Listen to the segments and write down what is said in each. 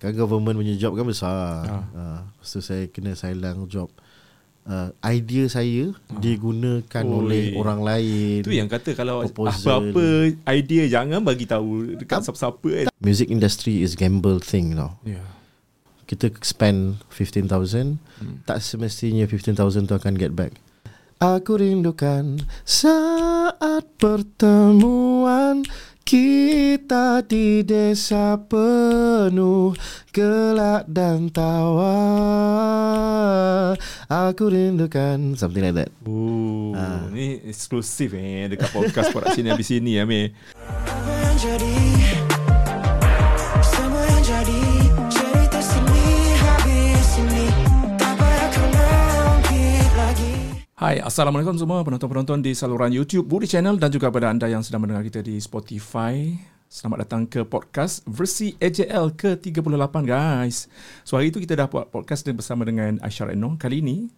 Kan government punya job kan besar. Uh, lepas tu saya kena silang job. Uh, idea saya digunakan Oi. oleh orang lain. Itu yang kata kalau Proposal. apa-apa idea jangan bagi tahu dekat siapa-siapa kan. Music industry is gamble thing tau. Ya. Kita spend 15,000 Hmm. tak semestinya 15,000 tu akan get back. Aku rindukan saat pertemuan kita di desa penuh gelak dan tawa. Aku rindukan something like that. Oh, Ah. ni eksklusif eh dekat podcast Porak Sini habis sini Amir. Apa yang jadi Hai, Assalamualaikum semua penonton-penonton di saluran YouTube Budi Channel dan juga pada anda yang sedang mendengar kita di Spotify. Selamat datang ke podcast versi AJL ke-38 guys. So hari itu kita dah buat podcast bersama dengan Aisyah Reno. Kali ini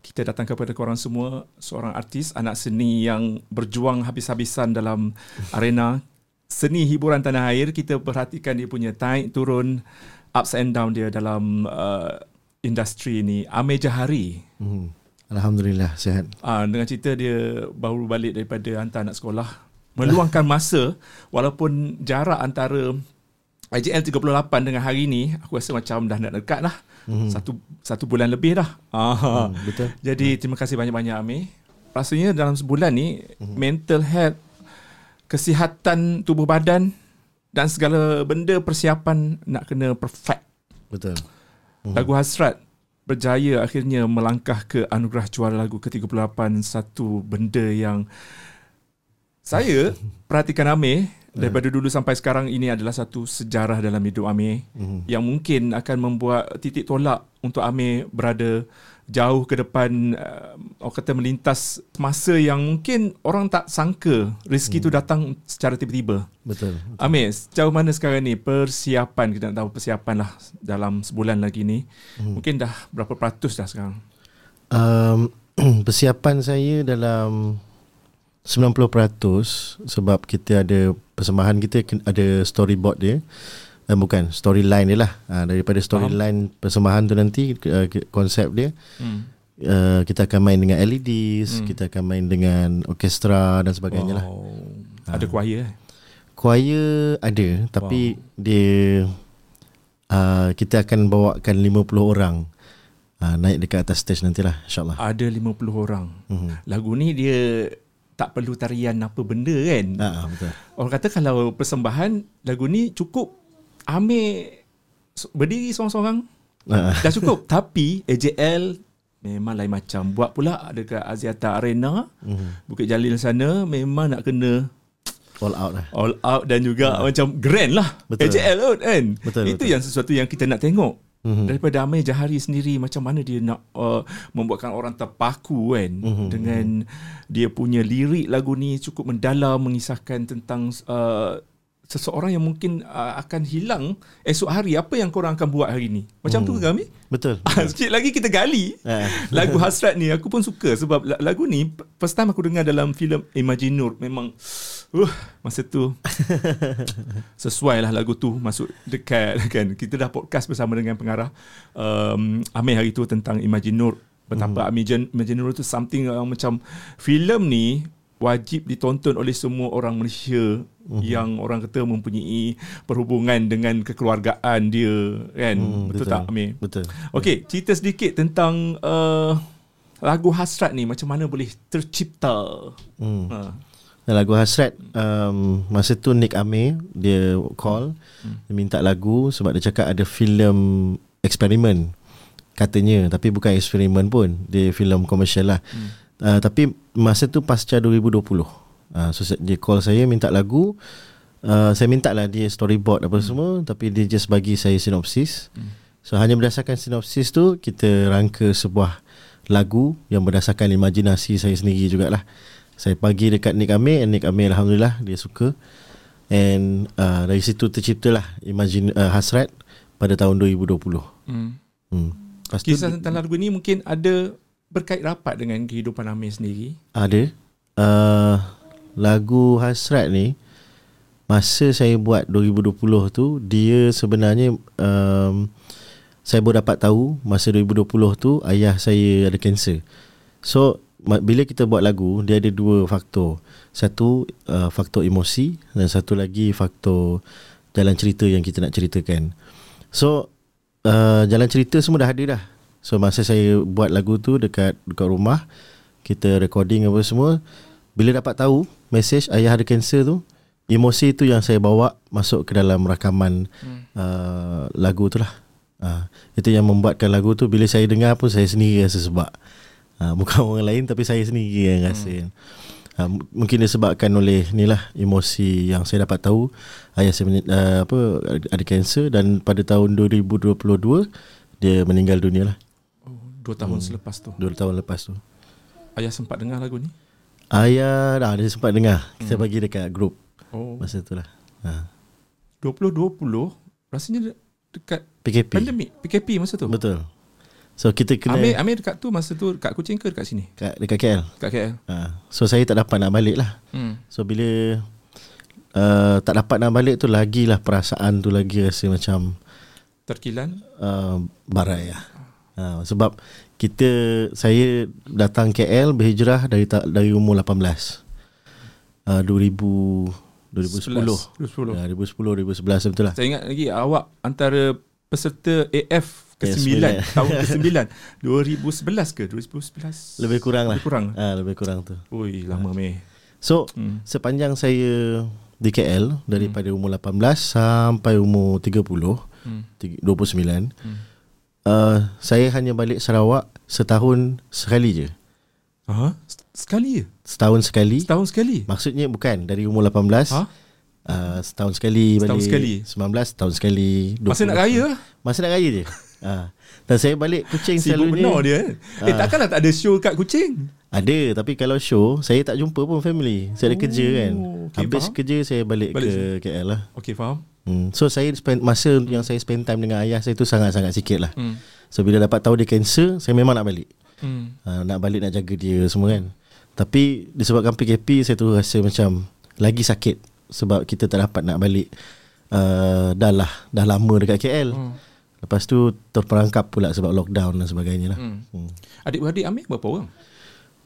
kita datang kepada korang semua seorang artis, anak seni yang berjuang habis-habisan dalam arena seni hiburan tanah air. Kita perhatikan dia punya naik turun, ups and down dia dalam uh, industri ni. Amir Jahari. Hmm. Alhamdulillah sihat. Ah, dengan cerita dia baru balik daripada hantar anak sekolah. Meluangkan masa walaupun jarak antara IJL 38 dengan hari ni aku rasa macam dah nak dekat dah. Mhm. Satu satu bulan lebih dah. Ah. Hmm, betul. Jadi terima kasih banyak-banyak Amir. Rasanya dalam sebulan ni mental health, kesihatan tubuh badan dan segala benda persiapan nak kena perfect. Betul. Lagu Hasrat berjaya akhirnya melangkah ke anugerah juara lagu ke-38 satu benda yang saya perhatikan Amir daripada dulu sampai sekarang ini adalah satu sejarah dalam hidup Amir Mhm. yang mungkin akan membuat titik tolak untuk Amir berada jauh ke depan uh, orang kata melintas masa yang mungkin orang tak sangka rezeki tu datang secara tiba-tiba. Betul. Amir, sejauh mana sekarang ni persiapan kita nak tahu persiapan lah dalam sebulan lagi ni. Hmm. Mungkin dah berapa peratus dah sekarang? Um, persiapan saya dalam 90% sebab kita ada persembahan kita ada storyboard dia. Uh, bukan storyline dia lah. Uh, daripada storyline persembahan tu nanti uh, konsep dia Hmm. uh, kita akan main dengan LEDs, Hmm. kita akan main dengan orkestra dan sebagainya lah. Wow. Ada choir eh? Choir ada tapi dia uh, kita akan bawakan 50 orang uh, naik dekat atas stage nantilah insyaallah. Ada 50 orang. Mhm. Lagu ni dia tak perlu tarian apa benda kan? Ah betul. Orang kata kalau persembahan lagu ni cukup Amir berdiri seorang-seorang Ah. dah cukup. Tapi AJL memang lain macam. Buat pula dekat Aziata Arena, Mhm. Bukit Jalil sana memang nak kena All out lah. all out dan juga macam grand lah. Betul. AJL out kan. Betul, Itu betul. yang sesuatu yang kita nak tengok. Mhm. Daripada Amir Jahari sendiri macam mana dia nak uh, membuatkan orang terpaku kan Mhm. dengan dia punya lirik lagu ni cukup mendalam mengisahkan tentang uh, seseorang yang mungkin uh, akan hilang esok hari apa yang korang akan buat hari ni. Macam tu ke kami? Betul. Ah, Sikit lagi kita gali. Ah. Lagu Hasrat ni aku pun suka sebab la- lagu ni first time aku dengar dalam filem Imagine Nur memang uh, masa tu sesuai lah lagu tu masuk dekat kan kita dah podcast bersama dengan pengarah um, Amir hari tu tentang Imagine Nur betapa Imagine, Imagine Nur tu something yang macam filem ni wajib ditonton oleh semua orang Malaysia yang orang kata mempunyai perhubungan dengan kekeluargaan dia kan Hmm, betul, tak Amir Betul. Okey, cerita sedikit tentang uh, lagu Hasrat ni macam mana boleh tercipta. Hmm. Ha. Lagu Hasrat um, Masa tu Nick Amir Dia call Dia minta lagu Sebab dia cakap ada filem Eksperimen Katanya Tapi bukan eksperimen pun Dia filem komersial lah hmm. Uh, Tapi Masa tu pasca 2020 uh, So dia call saya Minta lagu uh, Saya minta lah dia storyboard apa hmm. semua Tapi dia just bagi saya sinopsis hmm. So hanya berdasarkan sinopsis tu Kita rangka sebuah lagu Yang berdasarkan imajinasi saya sendiri jugalah saya bagi dekat Nick Amir and Nick Amir Alhamdulillah dia suka and uh, dari situ terciptalah Imagine uh, Hasrat pada tahun 2020 Hmm. hmm. Lepas tu Kisah tentang lagu ni mungkin ada berkait rapat dengan kehidupan Amir sendiri. ada. Uh, lagu Hasrat ni Masa saya buat 2020 tu Dia sebenarnya um, Saya baru dapat tahu Masa 2020 tu Ayah saya ada kanser So Bila kita buat lagu Dia ada dua faktor. Satu uh, Faktor emosi Dan satu lagi Faktor Jalan cerita yang kita nak ceritakan. So uh, Jalan cerita semua dah ada dah So masa saya buat lagu tu Dekat dekat rumah Kita recording apa semua Bila dapat tahu Message ayah ada kanser tu Emosi tu yang saya bawa Masuk ke dalam rakaman hmm. uh, Lagu tu lah uh, Itu yang membuatkan lagu tu Bila saya dengar pun Saya sendiri rasa sebab uh, Bukan orang lain Tapi saya sendiri yang rasa hmm. uh, Mungkin disebabkan oleh Ni lah Emosi yang saya dapat tahu Ayah saya uh, apa Ada kanser Dan pada tahun 2022 Dia meninggal dunia lah dua tahun hmm. selepas tu. Dua tahun lepas tu Ayah sempat dengar lagu ni? Ayah dah dia sempat dengar Kita bagi dekat grup Oh, Masa tu lah ha. 2020 rasanya de- dekat PKP pandemik, PKP masa tu. Betul So kita kena Amir, Amir dekat tu masa tu dekat Kuching ke dekat sini? kat, Dekat KL Dekat KL. ha. So saya tak dapat nak balik lah Hmm. So bila uh, Tak dapat nak balik tu Lagilah perasaan tu Lagi rasa macam Terkilan. uh, Barai lah ha. Sebab Kita Saya datang KL Berhijrah dari dari umur 18 uh, 2000 2010 2010. Ya, 2010 2011 betul lah Saya ingat lagi awak antara peserta AF ke-9 Ya, tahun ke-9 2011 ke 2011 Lebih kurang lah. Lebih kurang ha, Lebih kurang tu. Oi lama meh. So Hmm. sepanjang saya di KL daripada umur 18 sampai umur 30 Hmm. tiga- 29 uh, saya hanya balik Sarawak setahun sekali je. ha sekali je Setahun sekali. setahun sekali Maksudnya bukan dari umur 18 ha uh, setahun sekali Setahun balik. sekali. 19 setahun sekali. masa 20. nak raya Masa nak raya je. uh, dan saya balik Kuching sibuk selalunya. benar dia eh Ah. takkanlah tak ada show kat Kuching Ada tapi kalau show saya tak jumpa pun family. Saya ada Oh, kerja kan. okay, Habis faham. kerja saya balik, Balik ke KL lah. okey faham Hmm. So saya spend masa yang saya spend time dengan ayah saya tu sangat-sangat sikit lah. hmm So bila dapat tahu dia cancer, saya memang nak balik. hmm Uh, nak balik nak jaga dia semua kan. Tapi disebabkan PKP saya tu rasa macam lagi sakit sebab kita tak dapat nak balik. Uh, dah lah dah lama dekat KL. Hmm. Lepas tu terperangkap pula sebab lockdown dan sebagainya lah. Hmm. Hmm. adik-beradik Amir berapa orang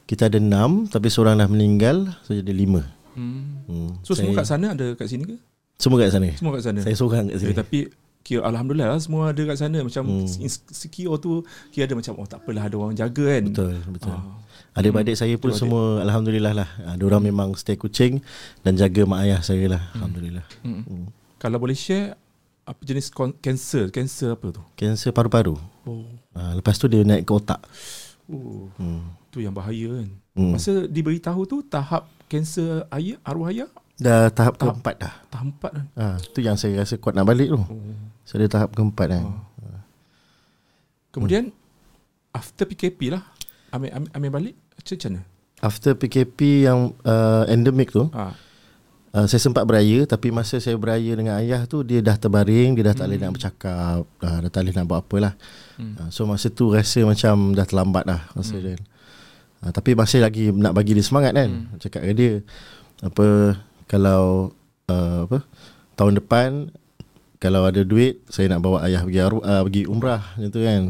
Kita ada enam tapi seorang dah meninggal, so jadi lima. hmm Hmm. so semua saya, kat sana ada kat sini ke semua kat sana. semua kat sana Saya seorang kat Eh, sini. tapi kira alhamdulillah lah semua ada kat sana macam Hmm. hmm. secure tu kira ada macam oh tak apalah ada orang jaga kan. Betul, betul. Ah. Adik-adik saya pun Adik-adik. semua alhamdulillah lah. Ha, dia orang memang stay kucing dan jaga mak ayah saya lah. Alhamdulillah. Hmm. Hmm. Kalau boleh share apa jenis kanser, kanser apa tu? Kanser paru-paru. Oh. Ha, lepas tu dia naik ke otak. Oh, Hmm. tu yang bahaya kan. Hmm. Masa diberitahu tu tahap kanser ayah, arwah ayah Dah tahap Tahap- keempat dah. tahap empat kan. Ha, tu yang saya rasa kuat nak balik tu. Oh. So dia tahap keempat kan. Oh. Kemudian after PKP lah Amir, Amir, Amir balik macam mana? After PKP yang uh, endemik tu, Ah. uh, saya sempat beraya tapi masa saya beraya dengan ayah tu dia dah terbaring, dia dah tak boleh nak bercakap, dah, dah tak boleh nak buat apa lah. Hmm. Uh, so masa tu rasa macam dah terlambat dah masa Hmm. dia. Uh, tapi masih lagi nak bagi dia semangat kan. Hmm. Cakap ke dia apa kalau uh, apa tahun depan kalau ada duit saya nak bawa ayah pergi uh, pergi umrah macam tu kan.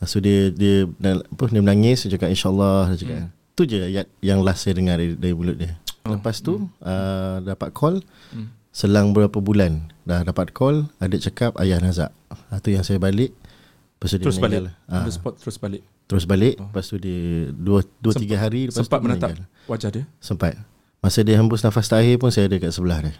Uh, so dia dia apa dia menangis dia cakap insyaallah dia cakap. Hmm. Tu je ayat yang last saya dengar dari, dari mulut dia. Oh. Lepas tu uh, dapat call Hmm. selang berapa bulan dah dapat call adik cakap ayah nazak. Tu yang saya balik. Lepas tu dia Terus balik. Ha, On the spot terus balik. terus balik. Oh. Lepas tu dia dua, dua Sempat- tiga hari lepas Sempat tu menatap meninggal. wajah dia. Sempat. Masa dia hembus nafas terakhir pun saya ada kat sebelah dia.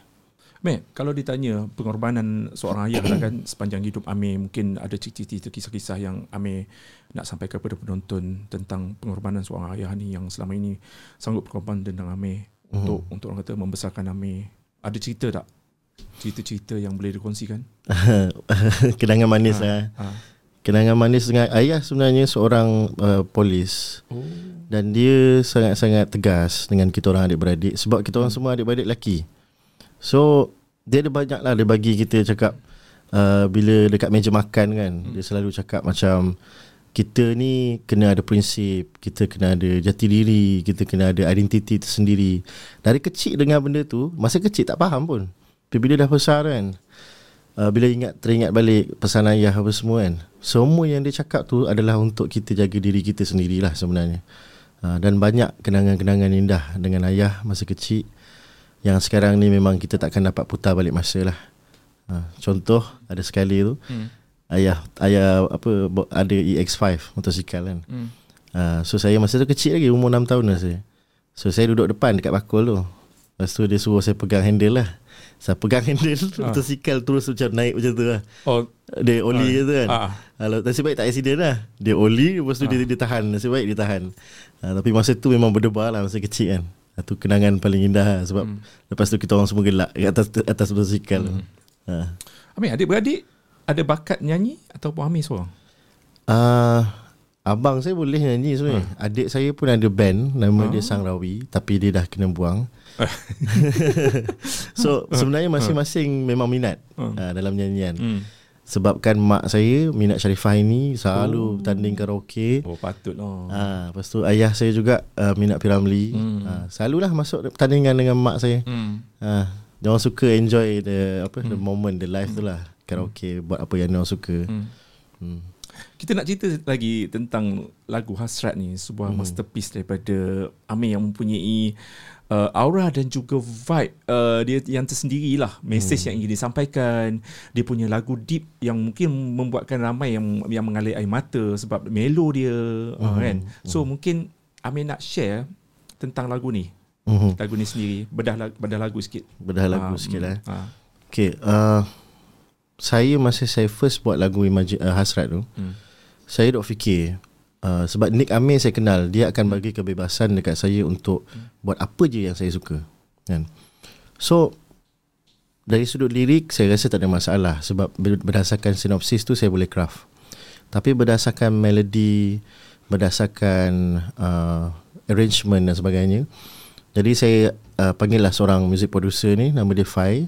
Mek, kalau ditanya pengorbanan seorang ayah lah kan sepanjang hidup Amir, mungkin ada cerita-cerita kisah-kisah yang Amir nak sampaikan kepada penonton tentang pengorbanan seorang ayah ni yang selama ini sanggup berkorban tentang Amir Mhm. untuk untuk orang kata membesarkan Amir. Ada cerita tak? Cerita-cerita yang boleh dikongsikan? Kenangan manis Ha, lah. ha. Kenangan manis dengan ayah sebenarnya seorang uh, polis Oh. Dan dia sangat-sangat tegas dengan kita orang adik-beradik sebab kita orang semua adik-beradik lelaki. So dia ada banyak lah dia bagi kita cakap uh, bila dekat meja makan kan dia selalu cakap macam kita ni kena ada prinsip, kita kena ada jati diri, kita kena ada identiti tersendiri. Dari kecil dengar benda tu, masa kecil tak faham pun. Tapi bila dah besar kan, uh, bila ingat teringat balik pesan ayah apa semua kan. Semua yang dia cakap tu adalah untuk kita jaga diri kita sendirilah sebenarnya. Uh, dan banyak kenangan-kenangan indah dengan ayah masa kecil yang sekarang ni memang kita takkan dapat putar balik masa lah. Uh, contoh ada sekali tu hmm. ayah ayah apa ada EX5 motosikal kan. Hmm. Uh, so saya masa tu kecil lagi umur 6 tahun lah saya. So saya duduk depan dekat bakul tu. Lepas tu dia suruh saya pegang handle lah. Saya pegang handle Ah. motosikal terus macam naik macam tu lah. Oh, Dia oli Ah. je tu kan. Ah. Kalau nasib baik tak accident lah. Dia oli lepas tu dia, dia tahan. Nasib baik dia tahan. Uh, tapi masa tu memang berdebar lah masa kecil kan. Itu kenangan paling indah lah sebab Hmm. lepas tu kita orang semua gelak atas atas motosikal. Hmm. Uh. Amir adik-beradik ada bakat nyanyi ataupun Amir seorang? Uh, abang saya boleh nyanyi sebenarnya. Hmm. Adik saya pun ada band nama dia Sang Rawi tapi dia dah kena buang. so sebenarnya masing-masing memang minat Hmm. uh, dalam nyanyian. Hmm. Sebabkan mak saya minat Sharifah ini selalu tanding karaoke. Oh, patutlah. Ah, lepas tu ayah saya juga uh, minat Piramli. Hmm. Ah, selalulah masuk tandingan dengan mak saya. Hmm. Ah, dia orang suka enjoy the apa the moment, the life tu lah. Karaoke buat apa yang dia orang suka. Hmm. Hmm. Kita nak cerita lagi tentang lagu Hasrat ni sebuah hmm. masterpiece daripada Amir yang mempunyai uh, aura dan juga vibe uh, dia yang tersendiri lah message hmm. yang ingin disampaikan dia punya lagu deep yang mungkin membuatkan ramai yang yang mengalir air mata sebab melo dia hmm. uh, kan so hmm. mungkin Amir nak share tentang lagu ni Mhm. lagu ni sendiri bedah lagu, bedah lagu sikit Bedah lagu Ah, sikit hmm. lah. Ah. Okay, uh, saya masa saya first buat lagu Imagine, uh, Hasrat tu, Hmm. saya dok fikir uh, sebab Nick Amir saya kenal, dia akan bagi kebebasan dekat saya untuk buat apa je yang saya suka. Kan? So dari sudut lirik saya rasa tak ada masalah sebab ber- berdasarkan sinopsis tu saya boleh craft. Tapi berdasarkan melodi, berdasarkan uh, arrangement dan sebagainya, jadi saya uh, panggil lah seorang music producer ni nama dia Fai.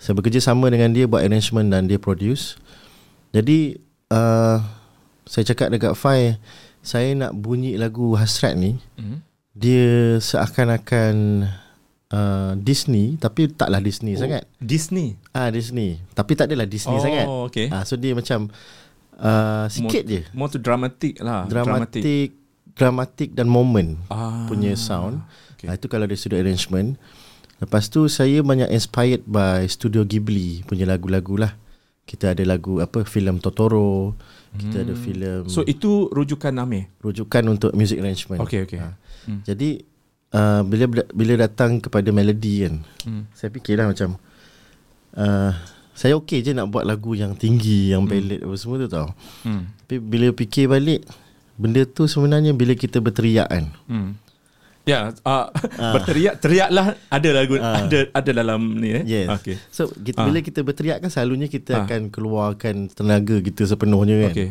Saya bekerja sama dengan dia buat arrangement dan dia produce. Jadi uh, saya cakap dekat Fai, saya nak bunyi lagu Hasrat ni Hmm. dia seakan-akan uh, Disney tapi taklah Disney oh. sangat. Disney Ah Disney. Tapi tak adalah Disney Oh, sangat. okay. Ah so dia macam uh, sikit more, je. more to dramatic lah Dramatik, dramatik dan moment Ah, punya sound. okay. Okay. Itu kalau dari sudut arrangement. Lepas tu saya banyak inspired by Studio Ghibli punya lagu-lagu lah. Kita ada lagu apa filem Totoro, kita ada filem So itu rujukan Amir. rujukan untuk music arrangement. Okey okey. Ha. Hmm. Jadi uh, bila bila datang kepada melodi kan, Hmm. saya fikirlah macam uh, saya okey je nak buat lagu yang tinggi, yang ballad apa semua tu tau. Hmm. Tapi bila fikir balik, benda tu sebenarnya bila kita berteriak kan. Hmm. Ya, uh, berteriak teriaklah ada lagu Ah. ada ada dalam ni eh. Yes. Okey. So kita, Ah. bila kita berteriak kan selalunya kita Ah. akan keluarkan tenaga kita sepenuhnya kan. Okey.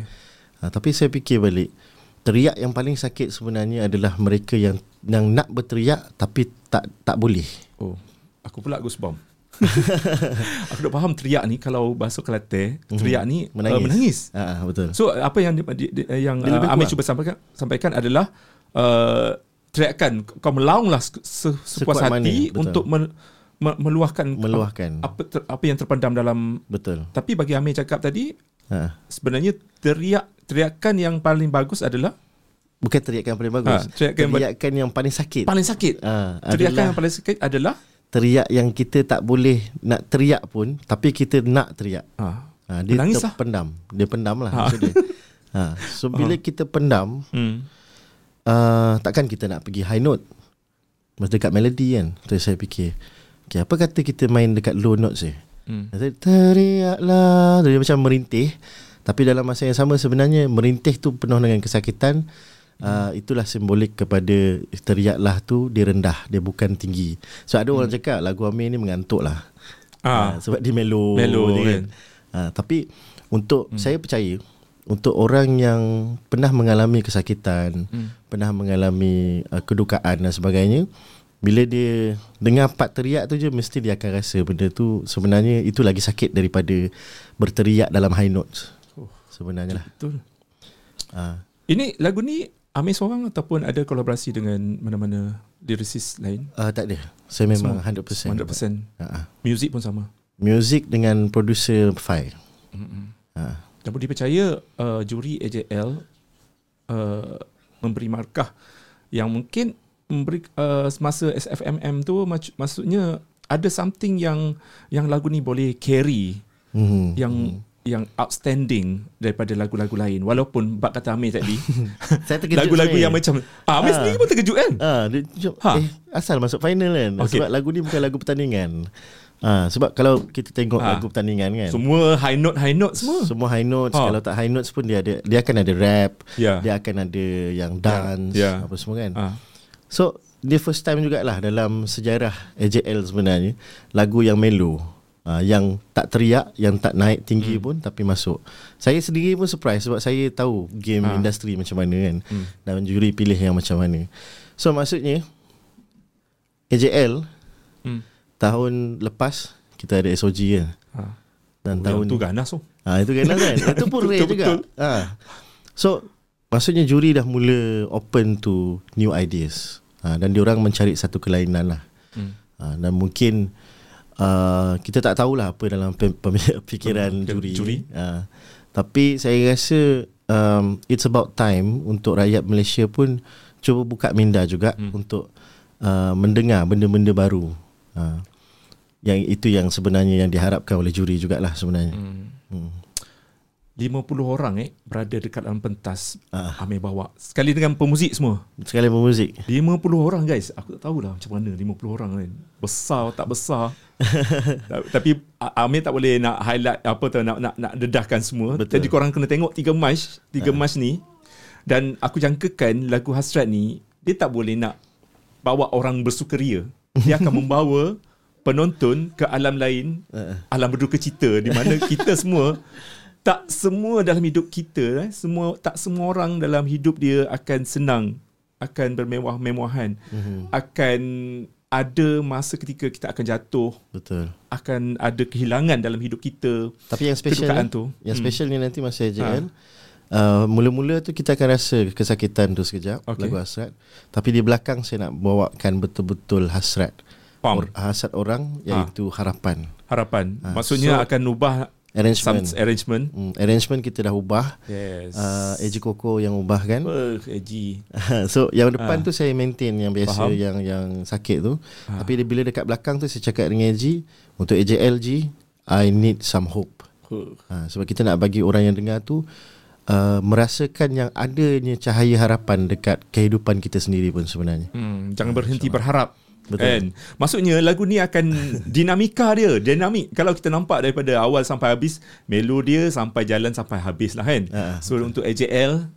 Ha, tapi saya fikir balik, teriak yang paling sakit sebenarnya adalah mereka yang yang nak berteriak tapi tak tak boleh. Oh, aku pula goosebump. aku tak faham teriak ni kalau bahasa Kelantan, teriak ni Menangis. Uh, menangis. Ha, betul. So apa yang di, di, di, yang Dia uh, Amir cuba sampaikan sampaikan adalah uh, teriakan kau melaunglah se, se, sepuas Sekuat mana, hati betul. untuk men, me, meluahkan Meluahkan. apa ter, apa yang terpendam dalam Betul. tapi bagi Amir cakap tadi Ha. sebenarnya teriak teriakan yang paling bagus adalah Bukan teriakan yang paling bagus. Ha, teriakan teriakan yang paling sakit. paling sakit. Ha, teriakan adalah yang paling sakit adalah teriak yang kita tak boleh nak teriak pun tapi kita nak teriak. ha. Ha, dia Menangis lah. terpendam. Dia pendam lah Ha. maksud dia. Ha, so bila kita pendam, Hmm. Uh, takkan kita nak pergi high note. Masa dekat melody kan. Tu saya fikir, okay, apa kata kita main dekat low notes je? Hmm. Kata, teriaklah. Dia macam merintih. Tapi dalam masa yang sama sebenarnya merintih tu penuh dengan kesakitan. Uh, itulah simbolik kepada teriaklah tu dia rendah, dia bukan tinggi. So ada orang cakap lagu Amir ni mengantuk lah. Ah. Uh, sebab dia melo. Melo je kan. Uh, tapi untuk hmm. saya percaya untuk orang yang pernah mengalami kesakitan, Hmm. pernah mengalami uh, kedukaan dan sebagainya, bila dia dengar part teriak tu je mesti dia akan rasa benda tu sebenarnya itu lagi sakit daripada berteriak dalam high notes. Oh. Sebenarnya lah. Betul. Uh, Ini lagu ni Amir seorang ataupun ada kolaborasi dengan mana-mana lyricist lain? Uh, tak ada. Saya memang Semua? 100%. 100%. Uh, Music pun sama. music dengan producer Fai. Mm-mm. Uh, Dan boleh percaya uh, juri AJL uh, memberi markah yang mungkin memberi uh, masa SFMM tu mac- maksudnya ada something yang yang lagu ni boleh carry mm, yang yang outstanding daripada lagu-lagu lain walaupun bab kata Amir tadi saya terkejut lagu-lagu sebenarnya. yang macam ah, Amir Ah. sendiri pun terkejut kan Ah, dia jom, Ha. eh asal masuk final kan. Okey. Sebab lagu ni bukan lagu pertandingan. Ah, sebab kalau kita tengok Ha. lagu pertandingan kan. semua high note high note semua Semua high notes Ha. Kalau tak high notes pun Dia ada Dia akan ada rap ya Dia akan ada Yang dance Ya. Apa semua kan ah. So Dia first time jugalah Dalam sejarah AJL sebenarnya Lagu yang melo uh, Yang tak teriak Yang tak naik tinggi hmm. pun Tapi masuk Saya sendiri pun surprise Sebab saya tahu Game Ha. industri macam mana kan Hmm. Dan juri pilih yang macam mana So maksudnya AJL. Tahun lepas Kita ada SOG je Ah. Dan Oh, tahun yang tu ganas tu Ha, itu ganas kan Itu pun rare juga betul. ha. So Maksudnya juri dah mula Open to New ideas ha, Dan diorang mencari Satu kelainan lah hmm. ha, Dan mungkin uh, Kita tak tahulah Apa dalam pem- pem- Fikiran Pem- juri, juri. Ha. Tapi saya rasa um, It's about time Untuk rakyat Malaysia pun Cuba buka minda juga Hmm. Untuk uh, Mendengar benda-benda baru ha. Yang itu yang sebenarnya Yang diharapkan oleh juri jugalah sebenarnya. Hmm. hmm. 50 orang eh berada dekat dalam pentas Ah. Amir bawa. Sekali dengan pemuzik semua? Sekali bermuzik 50 orang guys. Aku tak tahulah macam mana 50 orang kan Besar tak besar? Ta- Tapi Amir tak boleh nak highlight Apa tu Nak nak, nak dedahkan semua. Betul. Jadi korang kena tengok Tiga match Tiga match ni. Dan aku jangkakan Lagu Hasrat ni Dia tak boleh nak Bawa orang bersukaria Dia akan membawa Penonton Ke alam lain uh, alam berduka cita di mana kita semua tak semua dalam hidup kita eh semua tak semua orang dalam hidup dia akan senang akan bermewah-mewahan Mhm. akan ada masa ketika kita akan jatuh Betul akan ada kehilangan dalam hidup kita Tapi yang special ni, tu Yang Hmm. special ni nanti masa AJL uh, Mula-mula tu kita akan rasa Kesakitan tu sekejap Okey. Lagu hasrat. Tapi di belakang saya nak bawakan Betul-betul hasrat. Or, Hasrat orang Iaitu harapan. Harapan. Ah, maksudnya so- akan ubah Arrangement. some arrangement. Hmm, Arrangement kita dah ubah. Yes. Uh, Koko yang ubah kan? Uh, Eji. So yang depan Ah. tu saya maintain Yang biasa Faham. Yang yang sakit tu. Ah. Tapi bila dekat belakang tu Saya cakap dengan AJ Untuk AJL G I need some hope. Ha, sebab kita nak bagi orang yang dengar tu uh, merasakan yang adanya cahaya harapan dekat kehidupan kita sendiri pun sebenarnya. Hmm, jangan berhenti berharap. Betul. Kan? Maksudnya lagu ni akan dinamika dia, dinamik. Kalau kita nampak daripada awal sampai habis, melo dia sampai jalan sampai habis lah kan. Ha, so untuk AJL,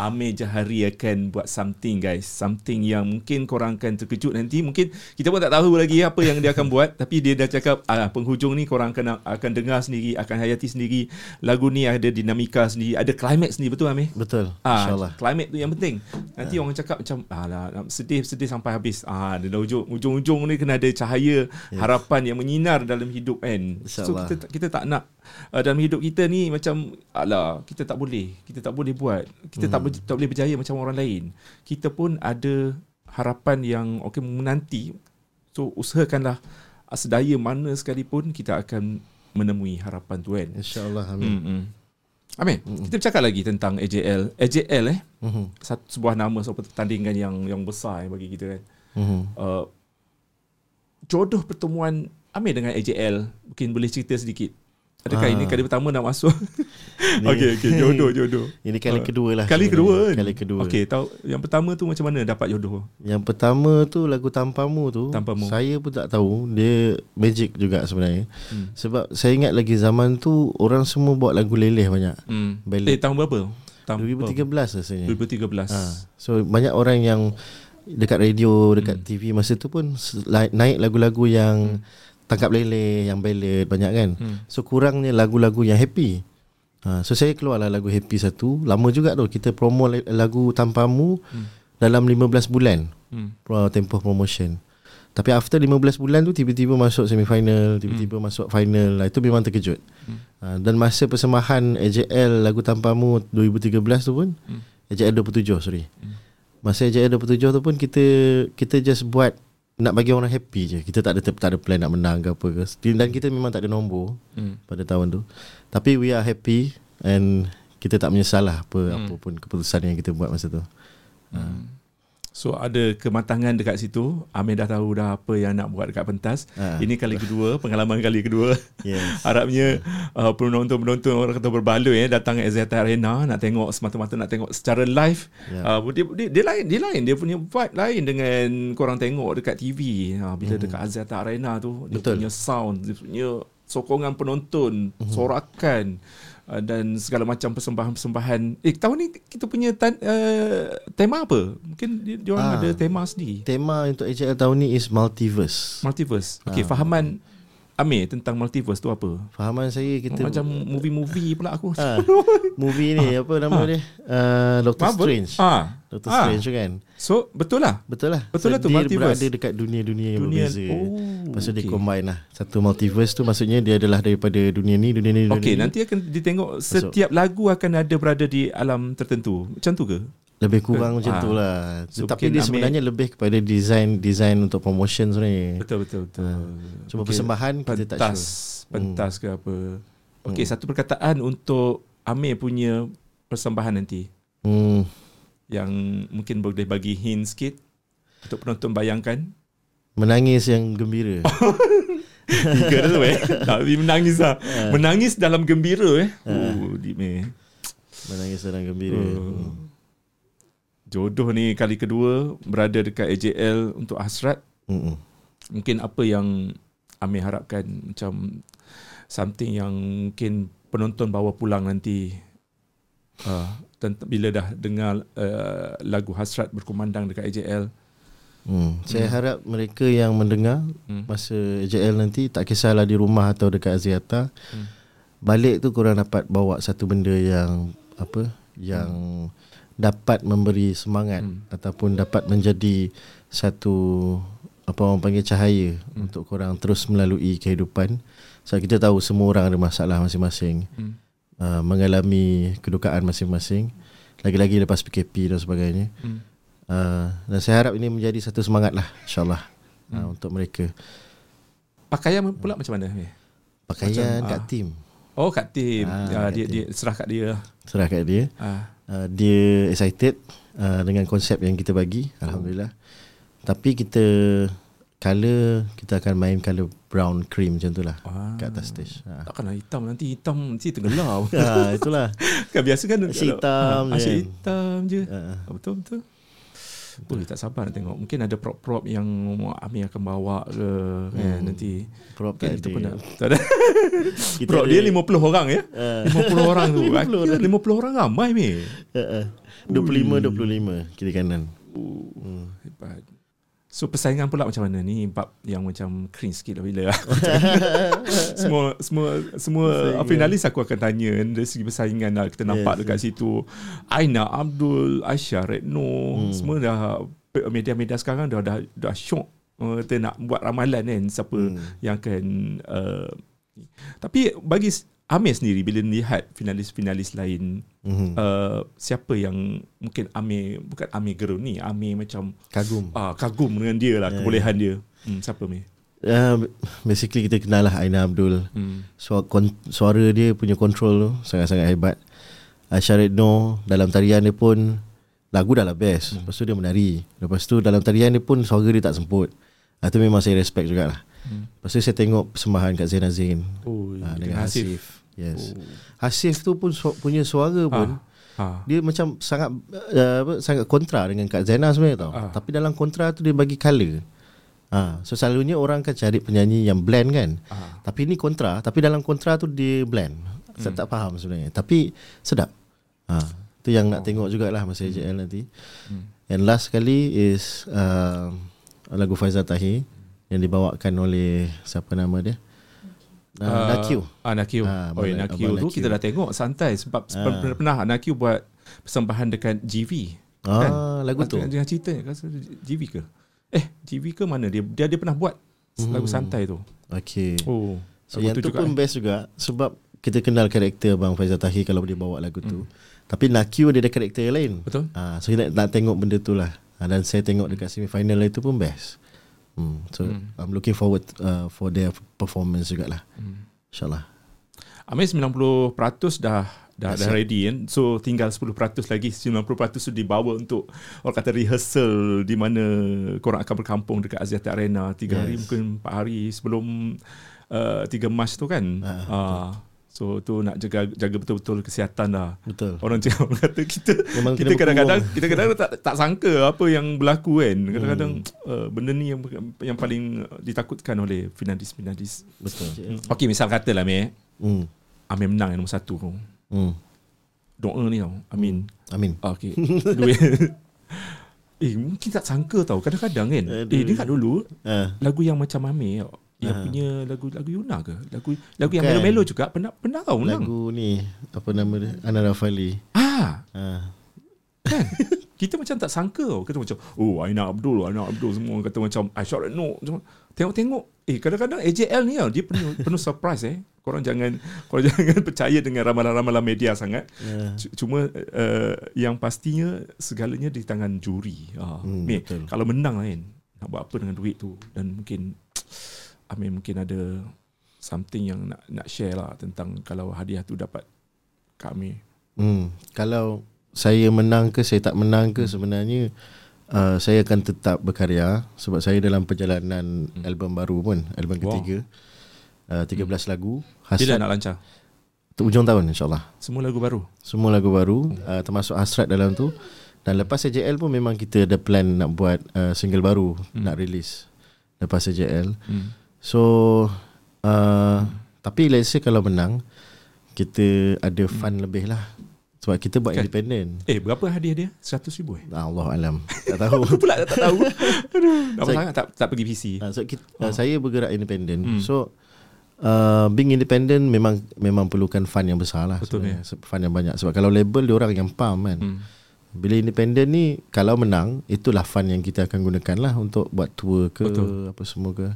Amir Jahari akan buat something guys. Something yang mungkin korang akan terkejut nanti. Mungkin kita pun tak tahu lagi apa yang dia akan buat. Tapi dia dah cakap ah, penghujung ni korang akan akan dengar sendiri, akan hayati sendiri. Lagu ni ada dinamika sendiri, ada climax sendiri. Betul Amir? Betul. Ah, InsyaAllah. Climate tu yang penting. Nanti orang cakap macam alah nak sedih sedih sampai habis. Ah dia dah ujung ujung-ujung ni kena ada cahaya yes. harapan yang menyinar dalam hidup kan. So kita kita tak nak uh, dalam hidup kita ni macam alah kita tak boleh. Kita tak boleh buat. Kita tak boleh tak boleh berjaya macam orang lain. Kita pun ada harapan yang okey menanti. So usahakanlah sedaya mana sekalipun kita akan menemui harapan tu kan. InsyaAllah amin. Hmm. hmm. Amin. Kita bercakap lagi tentang AJL. AJL eh Mhm. satu sebuah nama sebuah pertandingan yang yang besar eh, bagi kita kan. Mhm. Uh, jodoh pertemuan Amir dengan AJL mungkin boleh cerita sedikit. Adakah Ah. ini kali pertama nak masuk? okey okey jodoh jodoh. Ini kali Ah. kedua lah. Kali kedua kan? Kali kedua. Okey, tahu yang pertama tu macam mana dapat jodoh? Yang pertama tu lagu Tampamu tu Tanpamu. Saya pun tak tahu Dia magic juga sebenarnya Hmm. Sebab saya ingat lagi zaman tu Orang semua buat lagu leleh banyak Hmm. Eh tahun berapa? Tahun 2013 rasanya 2013. ha. So banyak orang yang Dekat radio Dekat Hmm. TV masa tu pun Naik lagu-lagu yang Tangkap leleh Yang ballad banyak kan Hmm. So kurangnya lagu-lagu yang happy ha. So saya keluarlah lagu happy satu Lama juga tu Kita promo la- lagu Tampamu Hmm. Dalam 15 bulan Hmm. tempoh promotion. Tapi after 15 bulan tu tiba-tiba masuk semifinal, tiba-tiba hmm. masuk final. Lah, Itu memang terkejut. Hmm. Hmm. dan masa persembahan AJL lagu Tampamu 2013 tu pun Hmm. AJL 27 sorry. Masa AJL 27 tu pun kita kita just buat nak bagi orang happy je. Kita tak ada tak ada plan nak menang ke apa ke. Dan kita memang tak ada nombor Hmm. pada tahun tu. Tapi we are happy and kita tak menyesal lah apa Hmm. apa pun keputusan yang kita buat masa tu. So ada kematangan dekat situ. Amir dah tahu dah apa yang nak buat dekat pentas. Ah. Ini kali kedua, pengalaman kali kedua. Yes. Harapnya uh, penonton-penonton orang kata berbaloi eh datang ke Axiata Arena nak tengok semata-mata nak tengok secara live. Ya. Uh, dia, dia, dia lain dia lain dia punya vibe lain dengan korang tengok dekat TV. Uh, bila dekat Axiata Arena tu dia Betul. punya sound, dia punya sokongan penonton, sorakan uh, dan segala macam persembahan-persembahan. Eh tahun ni kita punya tan, uh, tema apa? Mungkin dia, dia orang Ah. ada tema sendiri. Tema untuk AJL tahun ni is multiverse. Multiverse. Okey, Ah, fahaman Amir tentang multiverse tu apa? Fahaman saya kita Macam movie-movie pula aku. ah, movie ni apa nama dia? Uh, Doctor Marvel? Strange. Ah. Doctor Ah. Strange tu kan. So betul lah. Betul lah. Betul lah tu, dia multiverse. berada dekat dunia-dunia yang Dunia- berbeza. oh, Lepas tu dia okey. combine lah. Satu multiverse tu maksudnya dia adalah daripada dunia ni, dunia ni, dunia Okey, ni. nanti akan ditengok setiap lagu akan ada berada di alam tertentu. Macam tu ke? Lebih kurang macam tu lah. So, Tapi dia sebenarnya lebih kepada design design untuk promotion sebenarnya. Betul betul betul. Cuma Okey, persembahan kita tak pentas, sure. pentas ke apa. Okey, Hmm. satu perkataan untuk Amir punya persembahan nanti Hmm. yang mungkin boleh bagi hint sikit untuk penonton bayangkan. Menangis yang gembira. Tiga tu eh. Tapi menangis lah. Ah. Menangis dalam gembira eh. Oh, deep eh. Menangis dalam gembira. Oh. Jodoh ni kali kedua berada dekat AJL untuk hasrat. Hmm. Mungkin apa yang Amir harapkan macam something yang mungkin penonton bawa pulang nanti uh, tentang bila dah dengar uh, lagu hasrat berkumandang dekat AJL. Hmm. Saya harap mereka yang mendengar Hmm. masa AJL nanti tak kisahlah di rumah atau dekat Aziata. Hmm. Balik tu korang dapat bawa satu benda yang apa? Yang dapat memberi semangat Hmm. ataupun dapat menjadi satu apa orang panggil cahaya Hmm. untuk korang terus melalui kehidupan. Sebab kita tahu semua orang ada masalah masing-masing. Hmm. Uh, mengalami kedukaan masing-masing. Lagi-lagi lepas PKP dan sebagainya. Hmm. Uh, dan saya harap ini menjadi satu semangat lah insyaAllah uh, Hmm. untuk mereka. Pakaian pula macam mana? Pakaian Macam, kat ah. tim. Oh kat tim. Ah, Ah, kat dia, tim. dia serah kat dia. Serah kat dia. Ah. Uh, dia excited uh, dengan konsep yang kita bagi. Alhamdulillah. Tapi kita color kita akan main color brown cream macam tu lah Ah. kat atas stage. Ha. Takkanlah hitam nanti hitam nanti tenggelam. ha, itulah. kan biasa kan Asyik hitam je Asyik kan. hitam je. Ha. Betul betul. Ui, tak sabar nak tengok. Mungkin ada prop-prop yang Amir akan bawa ke kan, Hmm. nanti. Prop tak kita ada. pun nak. Tak ada. Kita prop ada- dia 50 orang ya. Ah. 50 orang tu. 50 50 orang. 50 orang ramai ni. Uh, uh, 25 25 kiri kanan. Uh, hebat. So persaingan pula macam mana? Ni bab yang macam cringe sikit lah bila. Semua semua semua Persaingan. finalis aku akan tanya dari segi persaingan lah. Kita nampak Yes, dekat situ. Aina Abdul Aisyah Retno Hmm. semua dah media-media sekarang dah dah dah syok uh, kita nak buat ramalan kan siapa Hmm. yang akan uh, tapi bagi Amir sendiri bila lihat finalis-finalis lain Mhm. uh, siapa yang mungkin Amir bukan Amir gerun ni Amir macam Kagum. ah, kagum dengan dia lah Ya, kebolehan dia hmm, siapa Amir Uh, basically kita kenal lah Aina Abdul. hmm. Suara, kon, suara dia punya control tu sangat-sangat hebat. Aisyah Redno dalam tarian dia pun lagu dah lah best. Lepas tu dia menari. Lepas tu dalam tarian dia pun suara dia tak semput. Ah, tu memang saya respect jugalah. Hmm. Lepas tu saya tengok persembahan kat Zain Azin. oh, Ah, dengan dengan Hasif, Hasif. Yes. Oh. Hasif tu pun su- punya suara pun ah. dia macam sangat uh, apa, sangat kontra dengan Kak Zaina sebenarnya tau. Ah. Tapi dalam kontra tu dia bagi color. Ha, so selalunya orang akan cari penyanyi yang blend kan. Ah. Tapi ni kontra, tapi dalam kontra tu dia blend. Saya tak faham sebenarnya. Tapi sedap. Ha, tu yang nak tengok jugalah masa AJL nanti. Hmm. And last sekali is uh, lagu Faizal Tahir yang dibawakan oleh siapa nama dia? Uh, Ah. Ah, Nakyu. Ah, oh, Abang- Nakyu Abang tu kita dah tengok santai sebab Ah. pernah, Nakyu buat persembahan dekat GV. Ah, lagu tu. Dengan cerita rasa GV ke? Eh, GV ke mana dia? Dia dia pernah buat lagu Hmm. santai tu. Okay. Oh. So lagu yang tu, juga, pun eh. best juga sebab kita kenal karakter Bang Faizal Tahir kalau dia bawa lagu tu. Tapi Nakyu dia ada karakter yang lain. Betul. Ah, so kita nak, nak tengok benda tu lah. Ah, dan saya tengok dekat semifinal itu pun best. Hmm. So I'm looking forward uh, for their performance jugalah. Hmm. InsyaAllah. Amir 90% dah dah, dah ready kan. So tinggal 10% lagi 90% tu dibawa untuk orang kata rehearsal di mana korang akan berkampung dekat Aziata Arena 3 yes. hari mungkin 4 hari sebelum uh, 3 Mac tu kan. Ah, Uh, so tu nak jaga jaga betul-betul kesihatan lah. Betul. Orang cakap kata kita Memang kita kadang-kadang kita kadang-kadang tak tak sangka apa yang berlaku kan. Kadang-kadang Hmm. uh, benda ni yang yang paling ditakutkan oleh finadis-finadis. Betul. Okey misal katalah Amir, Hmm. Amir menang yang nombor satu tu. Hmm. Doa ni tau. Amin. Amin. Ah, Okey. Duit. eh mungkin tak sangka tau. Kadang-kadang kan. Aduh. Eh dia dulu Ah, lagu yang macam Amir tau. Yang Ah. punya lagu lagu Yuna ke? Lagu lagu yang Bukan. melo-melo juga pernah pernah tau menang. lagu ni apa nama dia? Ana Rafali. Ah, Ah. kan? Kita macam tak sangka tau. Kata macam, oh Aina Abdul, Aina Abdul semua kata macam I shot no. Tengok-tengok, eh kadang-kadang AJL ni tau, dia penuh, penuh surprise eh. Korang jangan korang jangan percaya dengan ramalan-ramalan media sangat. C- Cuma uh, yang pastinya segalanya di tangan juri. Uh, Hmm, betul. kalau menang kan, nak buat apa dengan duit tu dan mungkin Amin mungkin ada something yang nak nak share lah tentang kalau hadiah tu dapat kami. Hmm. Kalau saya menang ke saya tak menang ke sebenarnya uh, saya akan tetap berkarya sebab saya dalam perjalanan hmm. album baru pun, album Wow. ketiga. Uh, 13 lagu. Bila Hasrat nak lancar? hujung tahun insyaAllah. Semua lagu baru. Semua lagu baru uh, termasuk Hasrat dalam tu. Dan lepas AJL pun memang kita ada plan nak buat uh, single baru hmm. nak release lepas AJL. Hmm. So uh, tapi let's say kalau menang kita ada fun lebih lah. Sebab kita buat Kan? independent. Eh, berapa hadiah dia? 100 ribu eh? Allah alam. Tak tahu. Pula tak tahu. Aduh. Saya- sangat tak, tak pergi PC. uh, so kita, uh, saya bergerak independent. Hmm. So uh, being independent memang memang perlukan fun yang besar lah. Betul, sebenarnya. Se- Fun yang banyak. Sebab kalau label dia orang yang pump kan. Hmm. Bila independent ni kalau menang itulah fun yang kita akan gunakan lah untuk buat tour ke Betul. apa semua ke.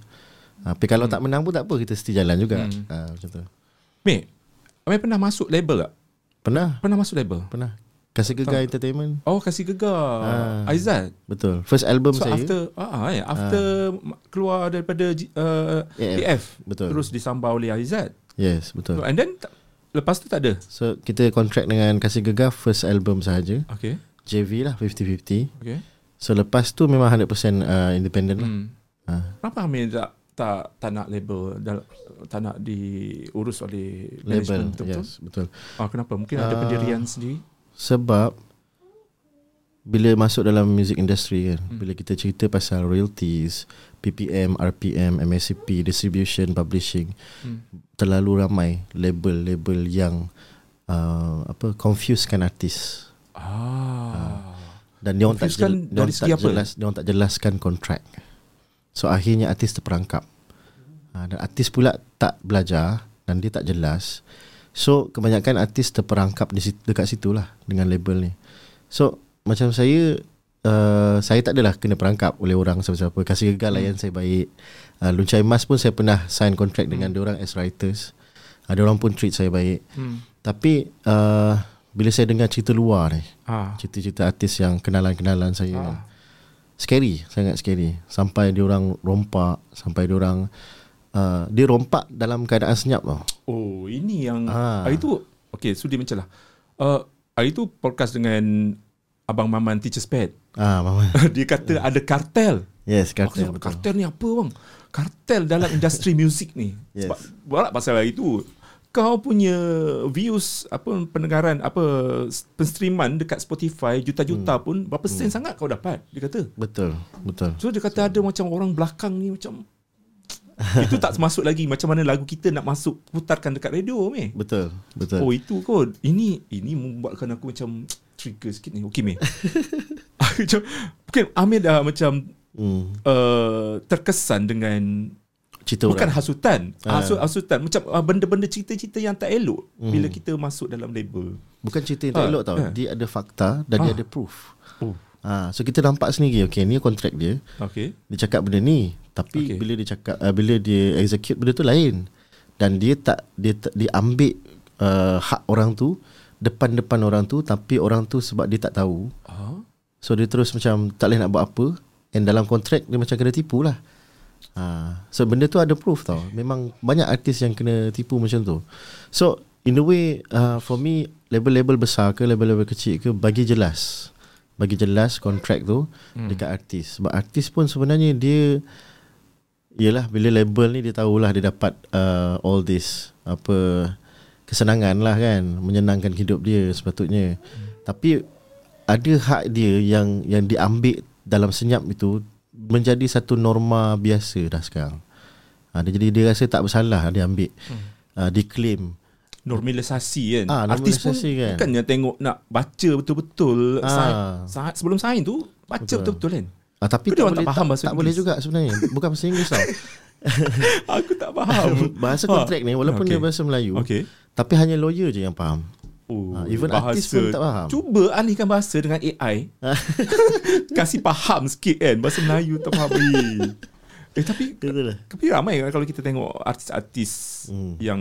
Uh, tapi kalau tak menang pun tak apa kita mesti jalan juga. Hmm. Uh, macam tu. Mate, Amir pernah masuk label tak? Pernah, Pernah masuk label? pernah. Kasih Gegar Entertainment. Oh, kasih gegar. Ah. Aizat. Betul. First album So saya. after ah, ah, eh, after ma- keluar daripada G- uh, AF. AF, Betul. terus disambau oleh Aizat. Yes, betul. And then lepas tu tak ada. So kita kontrak dengan Kasih Gegar first album sahaja. Okay. JV lah 50-50. Okay. So lepas tu memang 100% uh, independent lah. Hmm. Ah. Kenapa Amir tak tak tak nak label tak nak diurus oleh Label. Yes, betul. Ah, kenapa? Mungkin ada Ah. pendirian sendiri. Sebab bila masuk dalam music industry kan, hmm. bila kita cerita pasal royalties, PPM, RPM, MSCP, distribution, publishing, Hmm. terlalu ramai label-label yang uh, apa confusekan artis. Ah. Dan dia orang tak, jel, dia orang tak jelas, dia orang tak jelaskan kontrak. So akhirnya artis terperangkap. Ha, dan artis pula tak belajar dan dia tak jelas. So kebanyakan artis terperangkap di situ, dekat situ lah dengan label ni. So macam saya uh, saya tak adalah kena perangkap oleh orang siapa-siapa. Kasih gegar Hmm. layan saya baik. Uh, Luncai Mas pun saya pernah sign kontrak dengan dia orang as writers. Ada orang pun treat saya baik. Hmm. Tapi uh, bila saya dengar cerita luar ni, Ah. cerita-cerita artis yang kenalan-kenalan saya Ah. Scary sangat scary sampai dia orang rompak sampai dia orang uh, dia rompak dalam keadaan senyap tau Oh, ini yang Ah. hari tu okey, sudi mencelah. Uh, hari tu podcast dengan Abang Maman Teacher's Pet. ah mama Dia kata ada kartel. yes kartel betul kartel ni apa bang? Kartel dalam industri muzik ni. Yes. Sebab borak pasal hari tu. Kau punya views apa pendengaran apa penstreaman dekat Spotify juta-juta hmm. pun berapa sen sangat kau dapat dia kata. betul betul So dia kata ada macam orang belakang ni macam itu tak masuk lagi macam mana lagu kita nak masuk putarkan dekat radio meh. betul betul Oh itu kot Ini Ini membuatkan aku macam Trigger sikit ni Okay meh Macam Mungkin Amir dah macam hmm. uh, Terkesan dengan cerita Bukan orang. hasutan. Ah. Hasut, Hasutan. Macam uh, benda-benda cerita-cerita yang tak elok. Hmm. Bila kita masuk dalam label. Bukan cerita yang tak Ah, elok tau. ah. dia ada fakta dan dia Ah. ada proof. Oh. Ah so kita nampak sendiri. Okay ni kontrak dia. Okay. Dia cakap benda ni. Tapi Okay. bila dia cakap uh, bila dia execute benda tu lain. Dan dia tak dia tak, dia ambil uh, hak orang tu depan-depan orang tu. Tapi orang tu sebab dia tak tahu. Ah. so dia terus macam tak boleh nak buat apa. And dalam kontrak dia macam kena tipu lah ha. so benda tu ada proof tau memang banyak artis yang kena tipu macam tu so in a way uh, for me label-label besar ke label-label kecil ke bagi jelas bagi jelas kontrak tu hmm. dekat artis sebab artis pun sebenarnya dia Yelah bila label ni dia tahulah dia dapat uh, all this apa kesenangan lah kan menyenangkan hidup dia sepatutnya. Hmm. Tapi ada hak dia yang yang diambil dalam senyap itu menjadi satu norma biasa dah sekarang. Ha, dia jadi dia rasa tak bersalah dia ambil. Hmm. Uh, diklaim. Normalisasi kan Ah, Artis pun normalisasi kan. Bukannya tengok nak baca betul-betul Ah. sign, Sebelum sign tu Baca Betul. betul-betul kan Ah, tapi Kau tak orang tak boleh faham tak, bahasa tak boleh Inggeris. juga sebenarnya. Bukan bahasa Inggeris tau. Aku tak faham bahasa kontrak ni walaupun Okay. dia bahasa Melayu. Okay Tapi hanya lawyer je yang faham. Oh, Ah, even artis pun tak faham. Cuba alihkan bahasa dengan AI. Kasih faham sikit kan bahasa Melayu tak faham. Eh, tapi Betul lah. tapi ramai kan kalau kita tengok artis-artis Hmm. yang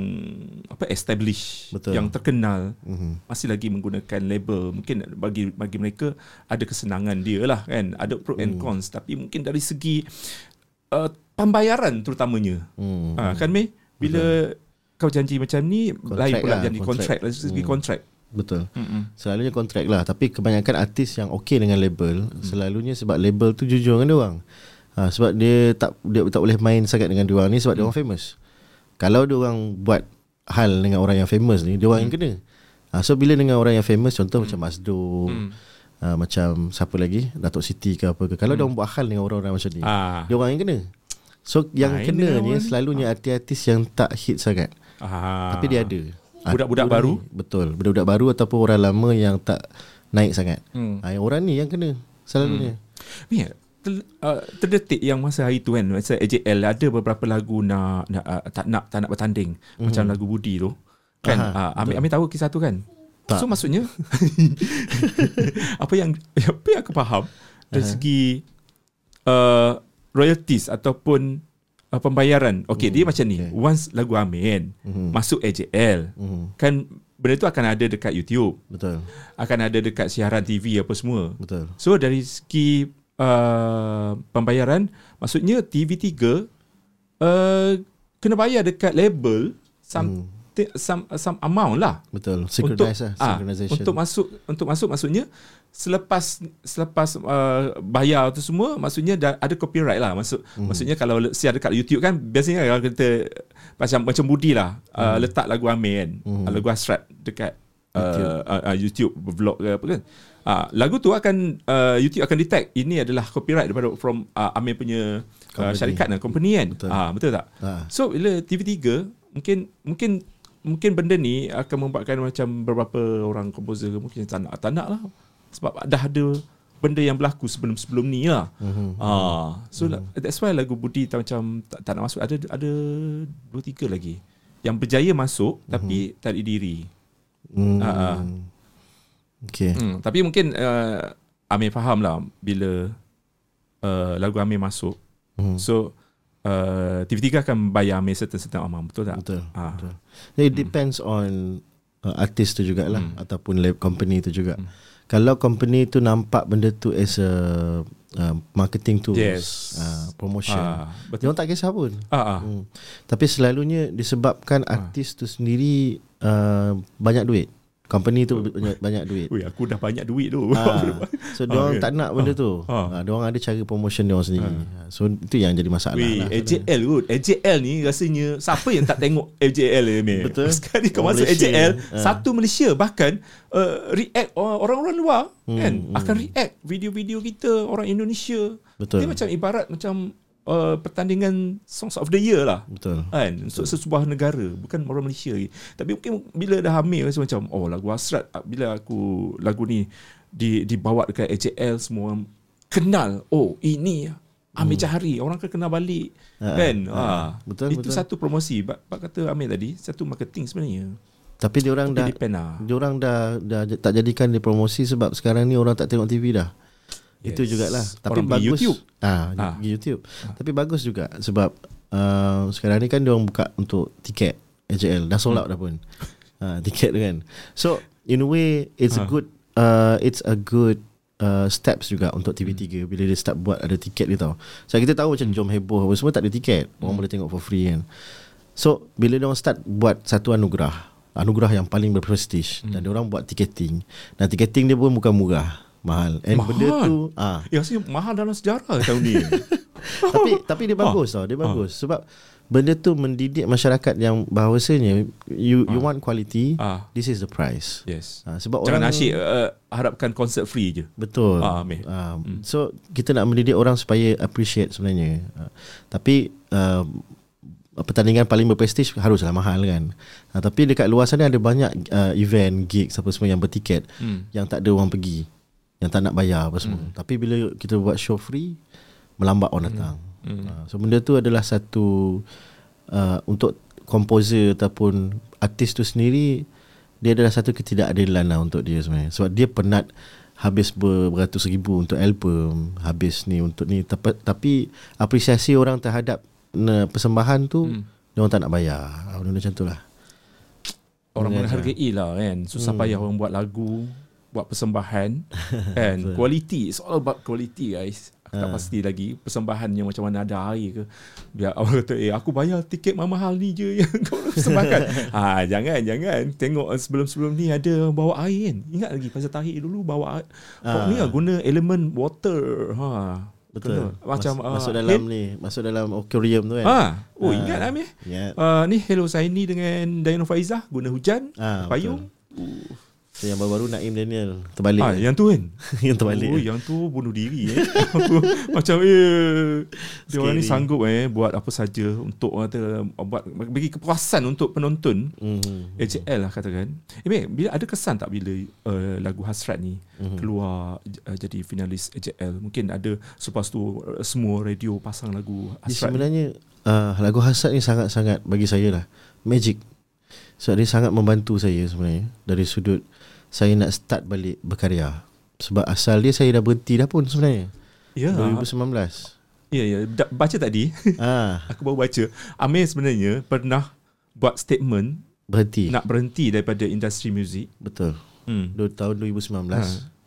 apa establish Betul. yang terkenal Mhm. masih lagi menggunakan label mungkin bagi bagi mereka ada kesenangan dia lah kan ada pro Hmm. and cons tapi mungkin dari segi uh, pembayaran terutamanya Hmm. ha, kan Mei bila kau janji macam ni lain pula lah, janji kontrak dari segi Hmm. kontrak Betul. Mm-mm. Selalunya kontrak lah Tapi kebanyakan artis yang okey dengan label hmm. Selalunya sebab label tu jujur dengan dia orang ha, Sebab dia tak dia tak boleh main sangat dengan dia orang ni Sebab hmm. dia orang famous Kalau dia orang buat hal dengan orang yang famous ni Dia orang hmm. yang kena ha, So bila dengan orang yang famous Contoh hmm. macam Masdo hmm. ha, Macam siapa lagi Datuk Siti ke apa ke Kalau hmm. dia orang buat hal dengan orang-orang macam ni Ah. Dia orang yang kena So yang kena ni. Selalunya artis-artis yang tak hit sangat Ah. Tapi dia ada Budak-budak Itu baru? ni, Betul Budak-budak baru Ataupun orang lama yang tak Naik sangat Hmm. ha, Yang orang ni yang kena Selalunya Ni ter, uh, terdetik yang masa hari tu kan masa AJL ada beberapa lagu nak, nak uh, tak nak tak nak bertanding mm-hmm. macam lagu Budi tu kan. Aha, uh, Amir Amir tahu kisah tu kan Tak. so maksudnya apa yang apa yang aku faham dari segi uh, royalties ataupun uh, pembayaran. Okey dia macam ni. okay. once lagu Amir kan Mhm. masuk AJL Mhm. kan benda tu akan ada dekat YouTube. Betul. Akan ada dekat siaran TV apa semua. Betul. So dari segi uh, pembayaran maksudnya TV3 uh, kena bayar dekat label some hmm. some some amount lah. Betul. Untuk Synchronize lah ah, Synchronization. untuk masuk untuk masuk maksudnya selepas selepas uh, bayar tu semua maksudnya dah ada copyright lah maksud hmm. maksudnya kalau siar dekat YouTube kan biasanya kalau kita macam macam Budi lah uh, letak lagu Amir kan hmm. lagu Hasrat dekat YouTube. uh, uh, uh, YouTube vlog ke apa kan uh, lagu tu akan uh, YouTube akan detect ini adalah copyright daripada from uh, Amir punya uh, syarikat dan company kan Betul. Ah, betul tak Ah. so bila TV3 mungkin mungkin mungkin benda ni akan membuatkan macam beberapa orang komposer mungkin tak nak tak nak lah sebab dah ada benda yang berlaku sebelum-sebelum ni lah. Mhm. Ah, so mm-hmm. that's why lagu Budi tak macam tak, tak nak masuk ada ada dua tiga lagi yang berjaya masuk mm-hmm. tapi tak ada diri. hmm. Ah, ah. Okay Hmm, tapi mungkin uh, Amir faham lah bila uh, lagu Amir masuk. Mhm. So uh, TV3 akan bayar Amir certain-certain amount. Betul tak? Betul, Ah. betul. It depends on uh, artis tu jugalah Hmm. ataupun lab company tu juga. Kalau company tu nampak benda tu as a uh, marketing tools, Yes. uh, promotion, Ah, dia betul. orang tak kisah pun. Ah, ah. Hmm. Tapi selalunya disebabkan artis tu sendiri uh, banyak duit. Company tu banyak, banyak duit. Ui, aku dah banyak duit tu. Ah, so dia orang okay. tak nak benda tu. Ah. Ah, dia orang ada cara promotion dia orang sendiri. Ah. So itu yang jadi masalah Weh, lah. AJL kot. AJL ni rasanya siapa yang tak tengok AJL ni? Betul. Sekali kau masuk Malaysia. AJL, Ah. satu Malaysia bahkan uh, react orang-orang luar Hmm, kan hmm. akan react video-video kita orang Indonesia. Betul. Dia macam ibarat macam uh, pertandingan Songs of the Year lah. Betul. Kan? Untuk sesebuah negara bukan orang Malaysia. Lagi. Tapi mungkin bila dah hamil rasa macam oh lagu hasrat ah, bila aku lagu ni di dibawa dekat AJL semua kenal oh ini Amir Jahari. Orang akan kenal balik. Ah, kan? ah, ah. Betul, itu betul. satu promosi. Bab kata Amir tadi satu marketing sebenarnya. Tapi dia orang dah lah dia orang dah dah tak jadikan dia promosi sebab sekarang ni orang tak tengok TV dah. Itu Yes. jugalah. Tapi Orang bagus. YouTube. Ah, Ah. pergi YouTube. Tapi bagus juga sebab uh, sekarang ni kan dia buka untuk tiket AJL dah sold out dah pun. ha, tiket tu kan. So in a way it's a Ha. good uh, it's a good uh, steps juga untuk TV3 Hmm. bila dia start buat ada tiket dia tau. So kita tahu macam jom heboh apa semua tak ada tiket. Hmm. Orang boleh tengok for free kan. So bila dia orang start buat satu anugerah, anugerah yang paling berprestige Hmm. dan dia orang buat ticketing. Dan ticketing dia pun bukan murah, mahal. And Mahal? benda tu ah Ya, rasanya mahal dalam sejarah tahun ni. tapi tapi dia bagus tau dia bagus sebab benda tu mendidik masyarakat yang bahawasanya you you want quality Ah. this is the price Yes. ha, sebab Jangan orang asyik uh, harapkan konsert free je. betul Ah, Amir. ha, so kita nak mendidik orang supaya appreciate sebenarnya ha, tapi uh, pertandingan paling berprestige haruslah mahal kan ha, tapi dekat luar sana ada banyak uh, event gigs apa semua yang bertiket Hmm. yang tak ada orang pergi yang tak nak bayar apa semua. Tapi bila kita buat show free melambat orang datang. Hmm. Ha, so benda tu adalah satu uh, untuk komposer ataupun artis tu sendiri dia adalah satu ketidakadilan lah untuk dia sebenarnya. Sebab dia penat habis ber- beratus ribu untuk album habis ni untuk ni. Tapi, tapi apresiasi orang terhadap persembahan tu Hmm. dia orang tak nak bayar. Ha, benda macam tu lah. Orang Dengan menghargai lah kan. Susah Hmm. payah orang buat lagu, buat persembahan kan. quality, it's all about quality guys. Aku tak Ha. pasti lagi persembahannya macam mana ada air ke. Biar orang kata, eh aku bayar tiket mahal ni je yang kau persembahkan. ha, jangan, jangan. Tengok eh, sebelum-sebelum ni ada bawa air kan. Ingat lagi pasal tahir dulu bawa air. Oh, Ah. ni lah guna elemen water. Ha. betul Kena. Macam Mas- ah, masuk dalam head- ni masuk dalam aquarium tu kan Ha. Oh, Ah. ingat Amir? ya Uh, ni Hello Saini dengan Dayana Faizah guna hujan, Ah, payung. So yang baru-baru Naim Daniel terbalik. Ah, yang tu kan. yang terbalik. Oh, yang tu bunuh diri eh. Macam eh dia orang ni sanggup eh buat apa saja untuk orang kata buat bagi kepuasan untuk penonton. Mhm. AJL lah katakan. Eh, Mek, bila ada kesan tak bila uh, lagu Hasrat ni Mhm. keluar uh, jadi finalis AJL? Mungkin ada selepas tu uh, semua radio pasang lagu Dia Hasrat. ni. sebenarnya uh, lagu hasad ni sangat-sangat bagi saya lah magic. So dia sangat membantu saya sebenarnya dari sudut saya nak start balik berkarya. Sebab asal dia saya dah berhenti dah pun sebenarnya. Ya. 2019. Ya, ya. Da- Baca tadi. ah, Aku baru baca Amir sebenarnya pernah buat statement berhenti. nak berhenti daripada industri muzik. Betul. Hmm. Tahun 2019. Ha.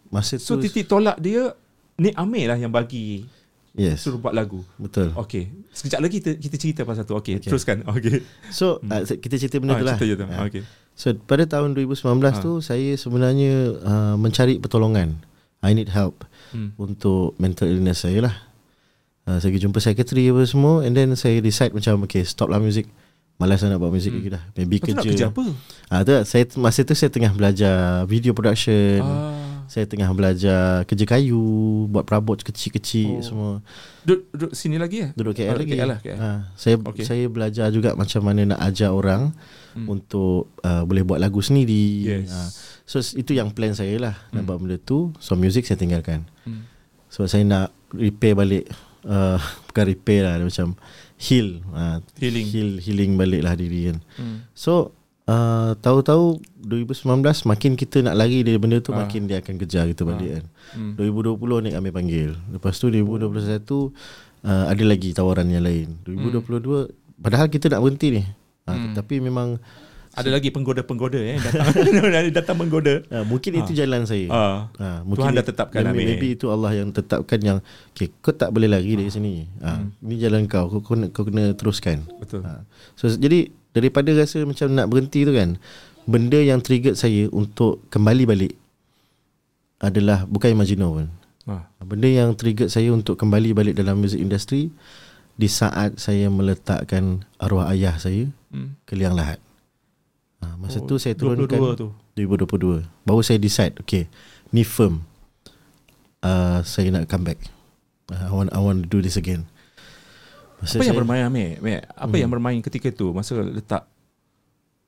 Masa So tu titik tolak dia ni Amir lah yang bagi yes. suruh buat lagu. Betul. Okey. Sekejap lagi kita kita cerita pasal tu. Okey, Okey. teruskan. Okey. So uh, kita cerita benda Ah, tu lah. cerita je tu. Ah. Okey. So pada tahun 2019 Ha. tu saya sebenarnya uh, mencari pertolongan. I need help Hmm. untuk mental illness saya lah. Uh, saya pergi jumpa secretary apa semua and then saya decide macam okay stop lah music. Malas lah nak buat music Hmm. lagi dah. Maybe Lepas tu nak kerja. kerja apa? Ah tu lah, saya masa tu saya tengah belajar video production. Ah. Saya tengah belajar kerja kayu, buat perabot Oh. kecil-kecil semua. Duduk, duduk sini lagi eh? Duduk KL Oh, lagi. KL lah, KL. Ha, saya Okey. saya belajar juga macam mana nak ajar orang Hmm. untuk uh, boleh buat lagu sendiri. Yes. Ha, so itu yang plan saya lah nak Hmm. buat benda tu. So music saya tinggalkan. Hmm. So saya nak repair balik uh, bukan repair lah macam heal. Uh, Healing. Heal healing balik lah diri kan. Hmm. So uh, tahu-tahu 2019 makin kita nak lari dari benda tu Ah. makin dia akan kejar kita balik Ah. kan. Hmm. 2020 ni kami panggil. Lepas tu 2021 uh, ada lagi tawaran yang lain. 2022 padahal kita nak berhenti ni. Uh, Hmm. tapi memang Ada lagi penggoda-penggoda eh datang datang menggoda. uh, mungkin itu Ah. jalan saya. Ah. Uh, Tuhan dah tetapkan, maybe, maybe itu Allah yang tetapkan yang okay, kau tak boleh lari dari sini. Uh, Hmm. Ini jalan kau. Kau, kau, kena, kau kena teruskan. Betul. Ha. So jadi daripada rasa macam nak berhenti tu kan benda yang trigger saya untuk kembali balik adalah bukan Imagino pun. Ah. Benda yang trigger saya untuk kembali balik dalam music industry di saat saya meletakkan arwah ayah saya Hmm. ke liang lahat. Ha, masa Oh, tu saya 22 turunkan tu. 2022. Baru saya decide okay ni firm. Uh, saya nak come back. Uh, I want I want to do this again. Masa Apa yang saya- bermain Amir? Amir, Apa Hmm. yang bermain ketika tu masa letak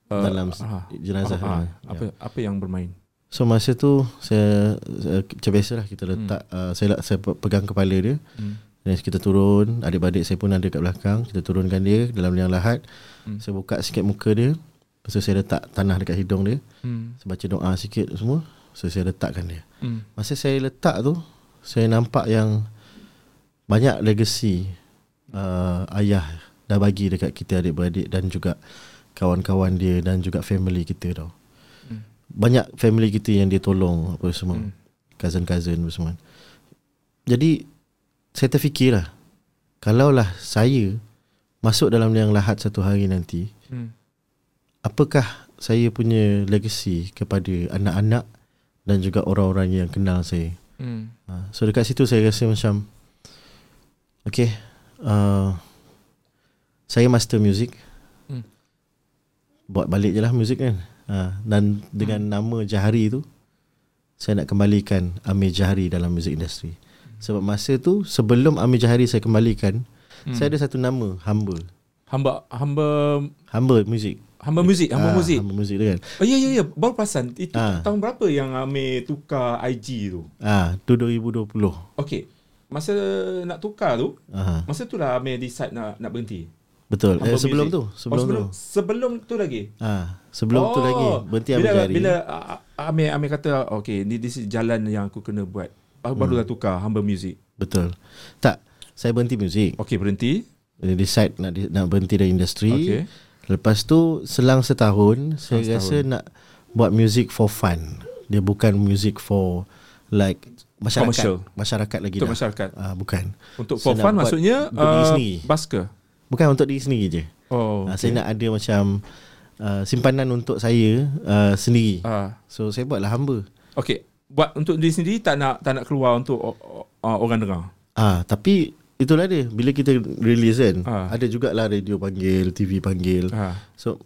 uh, Dalam ah, jenazah ah, ah, ni. apa apa yang bermain? So masa tu saya, saya macam biasalah kita letak hmm. uh, saya saya pe- pegang kepala dia Hmm. dan kita turun adik-adik saya pun ada kat belakang kita turunkan dia dalam liang lahat Hmm. saya buka sikit muka dia lepas tu saya letak tanah dekat hidung dia Hmm. saya baca doa sikit semua so saya letakkan dia Hmm. masa saya letak tu saya nampak yang banyak legacy uh, ayah dah bagi dekat kita adik-beradik dan juga kawan-kawan dia dan juga family kita tau banyak family kita yang dia tolong apa semua. Hmm. Cousin-cousin apa semua. Jadi saya terfikirlah kalaulah saya masuk dalam yang lahat satu hari nanti, Hmm. apakah saya punya legacy kepada anak-anak dan juga orang-orang yang kenal saya. Hmm. Ha, so dekat situ saya rasa macam Okay uh, Saya master music Hmm. Buat balik je lah muzik kan ha, Dan dengan nama Jahari tu Saya nak kembalikan Amir Jahari dalam music industry Sebab masa tu Sebelum Amir Jahari saya kembalikan Hmm. Saya ada satu nama Humble Hamba hamba Humble Music hamba muzik, hamba Ah, muzik. Humble Music tu kan Oh ya ya ya, baru perasan. Itu Ah. tahun berapa yang Amir tukar IG tu? Ah, tu 2020 Okey. Masa nak tukar tu, Aha, masa tu lah Amir decide nak nak berhenti. Betul eh, Humble Sebelum Music. tu Sebelum, oh, sebelum, tu sebelum tu lagi. ah, Sebelum tu lagi Berhenti Amir bila, Jahari Bila Amir, Amir kata, okay, ni this is jalan yang aku kena buat. Baru hmm. barulah tukar hamba muzik. Betul. Tak, saya berhenti muzik. Okey, berhenti. Dia decide nak nak berhenti dari industri. Okey. Lepas tu selang setahun saya Selang rasa nak buat music for fun. Dia bukan music for like masyarakat. Commercial. Masyarakat lagi Untuk dah. masyarakat. Ah bukan. Untuk Saya for nak fun maksudnya untuk diri uh, sendiri. bas ke? Bukan untuk diri sendiri je. Oh, Okay. Saya nak ada macam uh, simpanan untuk saya uh, sendiri. Ah, So saya buatlah hamba. okey. Buat untuk diri sendiri tak nak tak nak keluar untuk uh, uh, orang dengar. Ah tapi itulah dia bila kita release kan Ah. ada jugalah radio panggil, TV panggil. Ah. So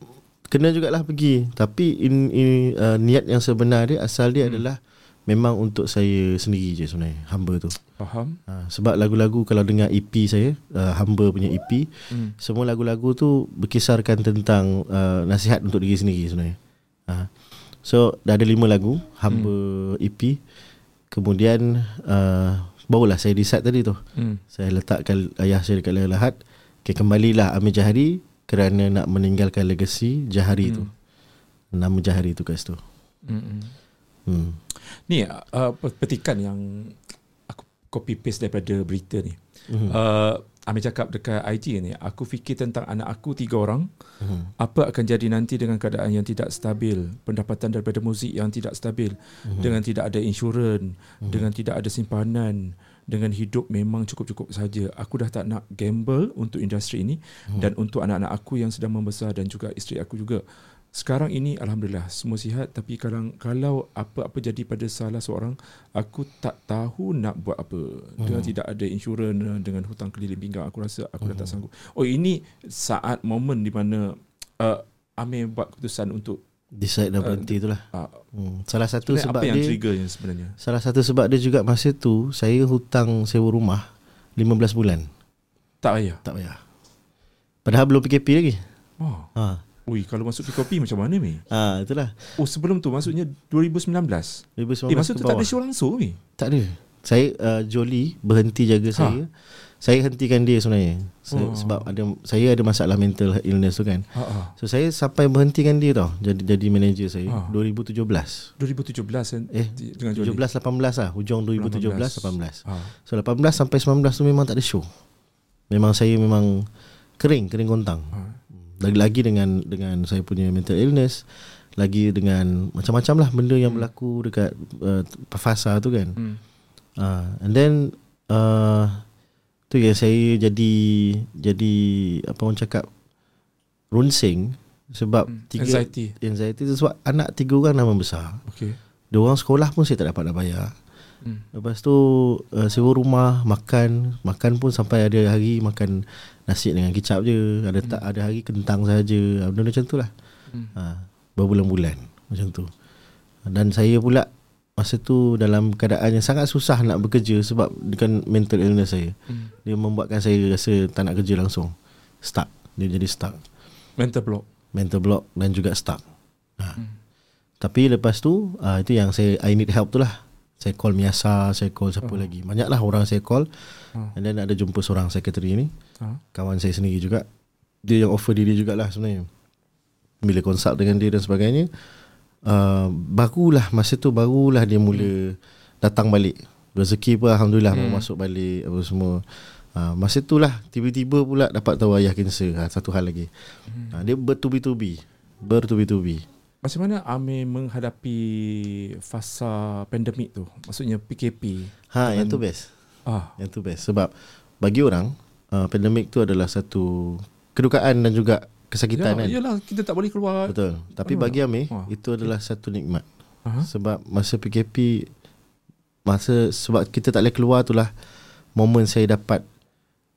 kena jugalah pergi tapi in, in uh, niat yang sebenar dia asal dia hmm. adalah memang untuk saya sendiri je sebenarnya hamba tu. Faham? Ha, sebab lagu-lagu kalau dengar EP saya uh, hamba punya EP Hmm. semua lagu-lagu tu berkisarkan tentang uh, nasihat untuk diri sendiri sebenarnya. Ha. So dah ada lima lagu hamba hmm. EP kemudian uh, barulah saya decide tadi tu. Hmm. Saya letakkan ayah saya dekat Layar Lahat okay, Kembalilah Amir Jahari Kerana nak meninggalkan legasi Jahari hmm. tu Nama Jahari tu kat situ Hmm. hmm. Ni uh, petikan yang aku copy paste daripada berita ni. Mhm. Uh, Amir cakap dekat IG ni, aku fikir tentang anak aku tiga orang. Mhm. Apa akan jadi nanti dengan keadaan yang tidak stabil, pendapatan daripada muzik yang tidak stabil, Mhm. dengan tidak ada insurans, dengan tidak ada simpanan, dengan hidup memang cukup-cukup saja. Aku dah tak nak gamble untuk industri ini Mhm. dan untuk anak-anak aku yang sedang membesar dan juga isteri aku juga. Sekarang ini alhamdulillah semua sihat tapi kadang kalau apa-apa jadi pada salah seorang aku tak tahu nak buat apa dengan Hmm. tidak ada insurans dengan hutang keliling pinggang aku rasa aku dah tak sanggup. Oh ini saat momen di mana uh, Amir buat keputusan untuk Decide dah berhenti tu lah uh, hmm. Salah satu sebab apa yang dia triggernya sebenarnya? Salah satu sebab dia juga Masa tu Saya hutang sewa rumah 15 bulan Tak payah. Tak payah Padahal belum PKP lagi Oh. ha. Ui, kalau masuk PKP macam mana ni? ha, itulah Oh, sebelum tu maksudnya 2019. 2019 Eh, masa tu tak ada show langsung ni. Tak ada Saya uh, Jolie Berhenti jaga Ha. saya Saya hentikan dia sebenarnya Se- Oh. Sebab ada Saya ada masalah mental illness tu kan Ha ah. So saya sampai berhentikan dia tau Jadi jadi manager saya Ah. 2017 2017 kan Eh, di- dengan Jolie. 17 18 lah Hujung 2017 18 Ah. So 18 sampai 19 tu memang tak ada show Memang saya memang Kering Kering kontang Ah. Lagi-lagi dengan Dengan saya punya mental illness Lagi dengan Macam-macam lah Benda yang berlaku Dekat uh, Fasa tu kan Hmm. uh, And then uh, Tu yang saya jadi Jadi Apa orang cakap Runsing Sebab Hmm. tiga, Anxiety. Anxiety tu sebab Anak tiga orang dah membesar Okey. Dia orang sekolah pun saya tak dapat nak bayar Hmm. Lepas tu uh, sewa rumah, makan, makan pun sampai ada hari makan nasi dengan kicap je, ada tak ada hari kentang saja. Benda macam tu lah. Hmm. Ha, berbulan-bulan macam tu. Dan saya pula masa tu dalam keadaan yang sangat susah nak bekerja sebab dengan mental illness saya. Hmm. Dia membuatkan saya rasa tak nak kerja langsung. Stuck. Dia jadi stuck. Mental block. Mental block dan juga stuck. Ha. Hmm. Tapi lepas tu uh, itu yang saya I need help tu lah. Saya call Miasa, saya call siapa Oh. lagi. Banyaklah orang saya call. Oh. And then ada jumpa seorang sekretari ni, Ha. kawan saya sendiri juga. Dia yang offer diri jugalah sebenarnya. Bila consult dengan dia dan sebagainya, uh, barulah masa tu barulah dia mula datang balik. Rezeki pun alhamdulillah hmm. masuk balik apa semua. Uh, masa tu lah tiba-tiba pula dapat tahu ayah kanser. Ha, satu hal lagi. Hmm. Uh, dia bertubi-tubi. Bertubi-tubi. Macam mana Amir menghadapi fasa pandemik tu? Maksudnya PKP. Ha, yang tu best. Ah, Yang tu best sebab bagi orang uh, pandemik tu adalah satu kedukaan dan juga kesakitan ya, kan. Yalah, kita tak boleh keluar. Betul. Tapi Ah. bagi Amir Ah. itu adalah satu nikmat. Aha. Sebab masa PKP masa sebab kita tak boleh keluar itulah momen saya dapat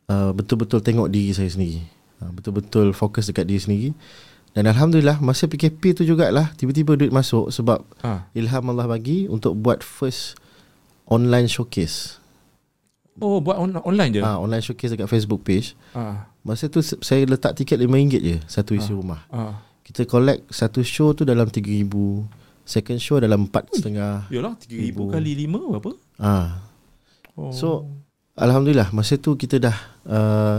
uh, betul-betul tengok diri saya sendiri. Uh, betul-betul fokus dekat diri sendiri. Dan alhamdulillah masa PKP tu jugalah tiba-tiba duit masuk sebab Ah. ilham Allah bagi untuk buat first online showcase. Oh, buat on- online je. Ah online showcase dekat Facebook page. Ah. Masa tu saya letak tiket RM5 je satu isi Ah. rumah. Ah. Kita collect satu show tu dalam 3000, second show dalam 4.5. Yalah, 3000 Ibu. kali 5 berapa? Ah. Oh. So alhamdulillah masa tu kita dah uh,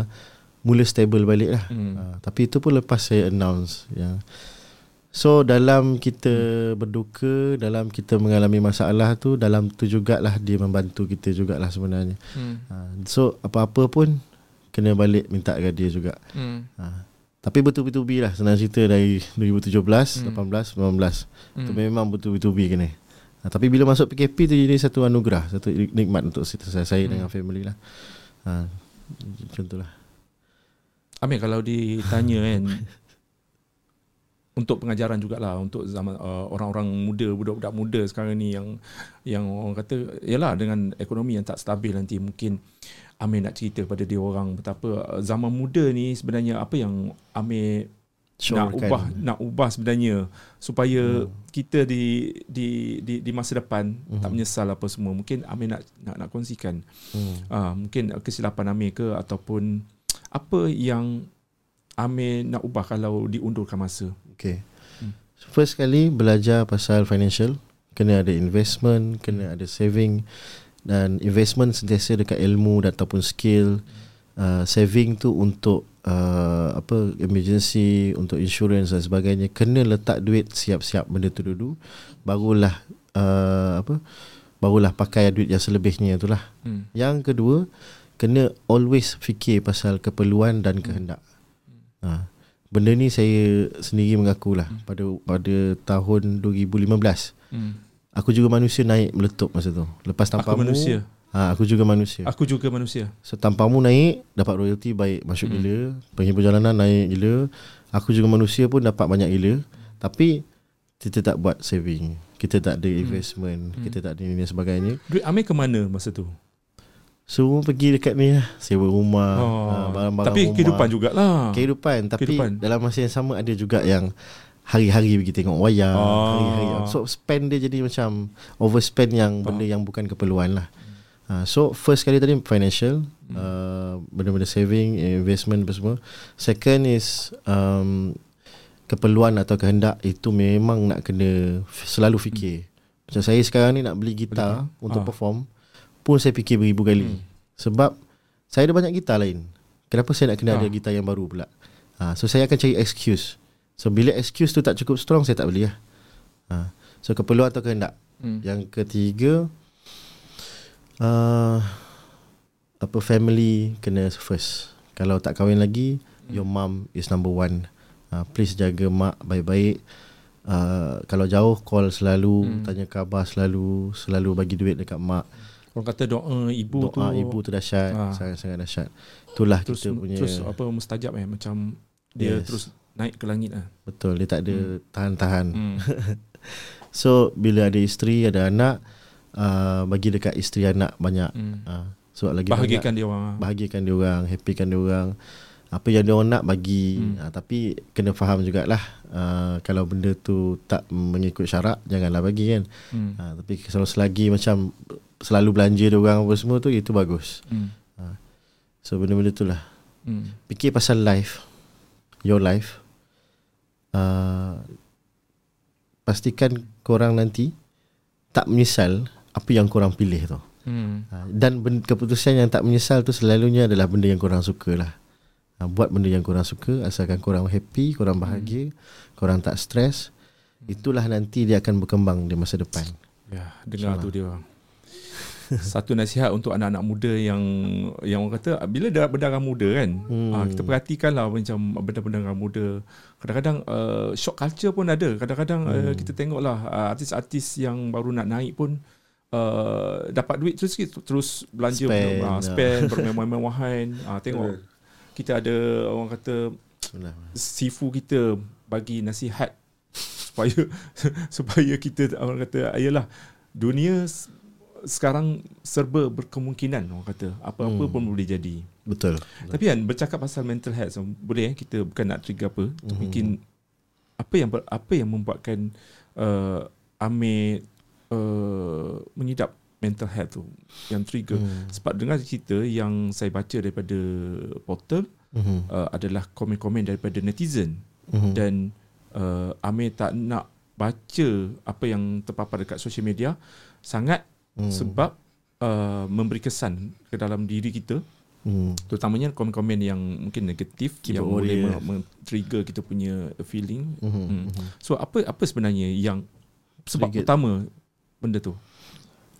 mula stable balik lah. Hmm. Uh, tapi itu pun lepas saya announce yang So dalam kita berduka, dalam kita mengalami masalah tu, dalam tu jugalah dia membantu kita jugalah sebenarnya. Hmm. Uh, so apa-apa pun kena balik minta ke dia juga. Hmm. Uh, tapi betul-betul lah senang cerita dari 2017, Hmm. 18, 19. Itu Hmm. memang betul-betul kena. Ha, tapi bila masuk PKP tu jadi satu anugerah, satu nikmat untuk saya, saya Hmm. dengan family lah. Ha, macam tu lah. Amir kalau ditanya kan untuk pengajaran jugalah untuk zaman uh, orang-orang muda budak-budak muda sekarang ni yang yang orang kata yalah dengan ekonomi yang tak stabil nanti mungkin Amir nak cerita pada dia orang betapa uh, zaman muda ni sebenarnya apa yang Amir nak Syorkan. ubah nak ubah sebenarnya supaya Hmm. kita di di di di masa depan Mhm. tak menyesal apa semua mungkin Amir nak nak nak kongsikan Hmm. uh, mungkin kesilapan Amir ke ataupun apa yang Amir nak ubah kalau diundurkan masa. Okay. Hmm. First kali belajar pasal financial, kena ada investment, kena ada saving dan investment sentiasa dekat ilmu dan ataupun skill. Uh, saving tu untuk uh, apa emergency, untuk insurance dan sebagainya. Kena letak duit siap-siap benda tu dulu. Barulah uh, apa? Barulah pakai duit yang selebihnya itulah. Hmm. Yang kedua, kena always fikir pasal keperluan dan kehendak. Ha. Benda ni saya sendiri mengakulah pada pada tahun 2015. Hmm. Aku juga manusia naik meletup masa tu. Lepas Aku tampamu manusia. Ha, aku juga manusia. Aku juga manusia. So tampamu naik, dapat royalty baik, masuk Hmm. gila, pergi perjalanan naik gila. Aku juga manusia pun dapat banyak gila. Tapi kita tak buat saving. Kita tak ada investment, Hmm. kita tak ada ini dan sebagainya. Duit Amir ke mana masa tu? Semua pergi dekat ni lah Sewa rumah Oh. ah, Barang-barang Tapi rumah kehidupan jugalah. Kehidupan Tapi Kehidupan. dalam masa yang sama Ada juga yang Hari-hari pergi tengok wayang Oh. Hari-hari So spend dia jadi macam Overspend yang Benda yang bukan keperluan lah Ah, So first kali tadi Financial uh, Benda-benda saving Investment apa semua Second is um, Keperluan atau kehendak Itu memang nak kena Selalu fikir Macam saya sekarang ni Nak beli gitar Untuk Ah. perform Pun saya fikir beribu kali Hmm. sebab saya ada banyak gitar lain. Kenapa saya nak kena Ah. ada gitar yang baru pula? Ha, so saya akan cari excuse. So bila excuse tu tak cukup strong saya tak beli lah. Ha, so keperluan atau kehendak. Hmm. Yang ketiga uh, apa family kena first. Kalau tak kahwin lagi, your mom is number one. Uh, please jaga mak baik-baik. Uh, kalau jauh call selalu, Hmm. tanya khabar selalu, selalu bagi duit dekat mak. Orang kata doa ibu tu Doa ibu tu dahsyat, Ah. sangat-sangat dahsyat. Itulah terus kita punya terus apa mustajab eh macam dia Yes. terus naik ke langit ah. betul dia tak ada tahan-tahan. Hmm. So bila ada isteri, ada anak, uh, bagi dekat isteri anak banyak. Hmm. Uh, sebab lagi Bahagikan banyak dia orang. ah. bahagikan dia orang, happykan dia orang. Apa yang dia orang nak bagi. Hmm. Uh, tapi kena faham jugalah uh, kalau benda tu tak mengikut syarak janganlah bagi kan. Hmm. Uh, tapi kalau selagi macam selalu belanja dia orang apa semua tu itu bagus. Hmm. So benda-benda tu lah. Hmm. Fikir pasal life Your life uh, Pastikan korang nanti Tak menyesal Apa yang korang pilih tu Hmm. uh, Dan ben- keputusan yang tak menyesal tu Selalunya adalah benda yang korang suka lah Buat benda yang korang suka Asalkan korang happy Korang bahagia Korang tak stres Itulah nanti dia akan berkembang Di masa depan Ya, dengar tu dia orang. satu nasihat untuk anak-anak muda yang yang orang kata bila dah berdarah muda kan hmm. uh, kita perhatikanlah macam benda-benda muda. Kadang-kadang uh, shock culture pun ada. Kadang-kadang hmm. uh, kita tengoklah uh, artis-artis yang baru nak naik pun uh, dapat duit terus terus belanja Spend, uh, spend bermewah-mewahan uh, tengok kita ada orang kata sifu kita bagi nasihat supaya supaya kita orang kata ayalah dunia sekarang serba berkemungkinan orang kata apa-apa hmm. pun boleh jadi. Betul. Tapi kan bercakap pasal mental health so, boleh eh kita bukan nak trigger apa hmm. mungkin apa yang apa yang membuatkan uh, Amir uh, mengidap mental health tu yang trigger hmm. sebab dengar cerita yang saya baca daripada portal hmm. uh, adalah komen-komen daripada netizen hmm. dan uh, Amir tak nak baca apa yang terpapar dekat social media sangat hmm. sebab uh, memberi kesan ke dalam diri kita hmm. terutamanya komen-komen yang mungkin negatif Keep yang boleh men-trigger kita punya feeling hmm. Hmm. so apa apa sebenarnya yang sebab Trigger. utama benda tu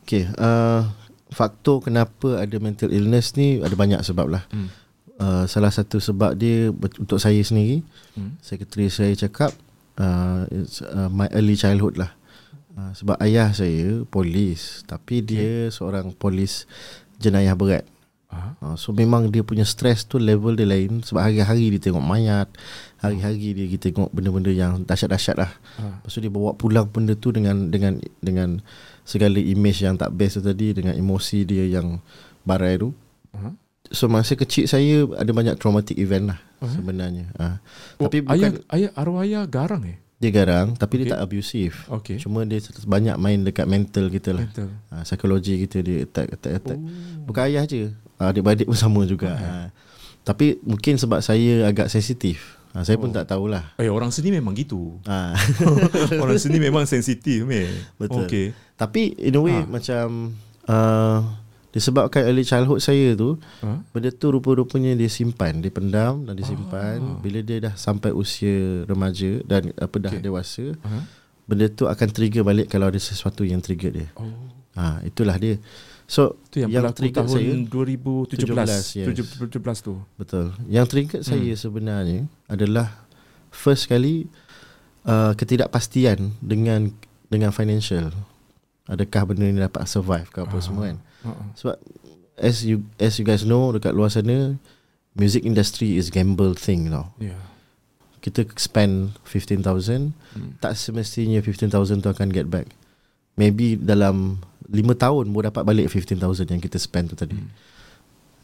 Okay, uh, faktor kenapa ada mental illness ni ada banyak sebab lah. Hmm. Uh, salah satu sebab dia untuk saya sendiri, hmm. sekretari saya cakap uh, it's, uh, my early childhood lah. Uh, sebab ayah saya polis tapi dia okay. seorang polis jenayah berat. Uh, so memang dia punya stress tu level dia lain sebab hari-hari dia tengok mayat, hari-hari dia kita tengok benda-benda yang dahsyat-dahsyat lah. Uh. Lepas tu dia bawa pulang benda tu dengan dengan dengan segala image yang tak best tu tadi dengan emosi dia yang barai tu. Uh. So masa kecil saya ada banyak traumatic event lah uh. sebenarnya. Uh. Oh, tapi bukan ayah, ayah arwah ayah garang eh? Dia garang tapi okay. dia tak abusive. Okay. Cuma dia banyak main dekat mental kita lah. Mental. Ha, psikologi kita dia attack attack attack. Oh. Bukan ayah je. Ha, adik-beradik pun sama juga. Okay. Ha. Tapi mungkin sebab saya agak sensitif. Ha, saya oh. pun tak tahulah. Eh orang seni memang gitu. Ha. orang seni memang sensitif meh. Betul. Okay. Tapi in a way ha. macam uh, Disebabkan early childhood saya tu huh? Benda tu rupa-rupanya dia simpan Dia pendam dan disimpan oh. Bila dia dah sampai usia remaja Dan apa dah okay. dewasa uh-huh. Benda tu akan trigger balik Kalau ada sesuatu yang trigger dia oh. ha, Itulah dia So itu yang, yang trigger tahun saya 2017 yes. 2017 tu Betul Yang trigger hmm. saya sebenarnya Adalah First kali uh, Ketidakpastian Dengan Dengan financial Adakah benda ni dapat survive ke apa uh-huh. semua kan Uh-uh. Sebab as you as you guys know dekat luar sana music industry is gamble thing tau. Yeah. Kita spend 15,000 hmm. tak semestinya 15,000 tu akan get back. Maybe dalam 5 tahun baru dapat balik 15,000 yang kita spend tu tadi. Hmm.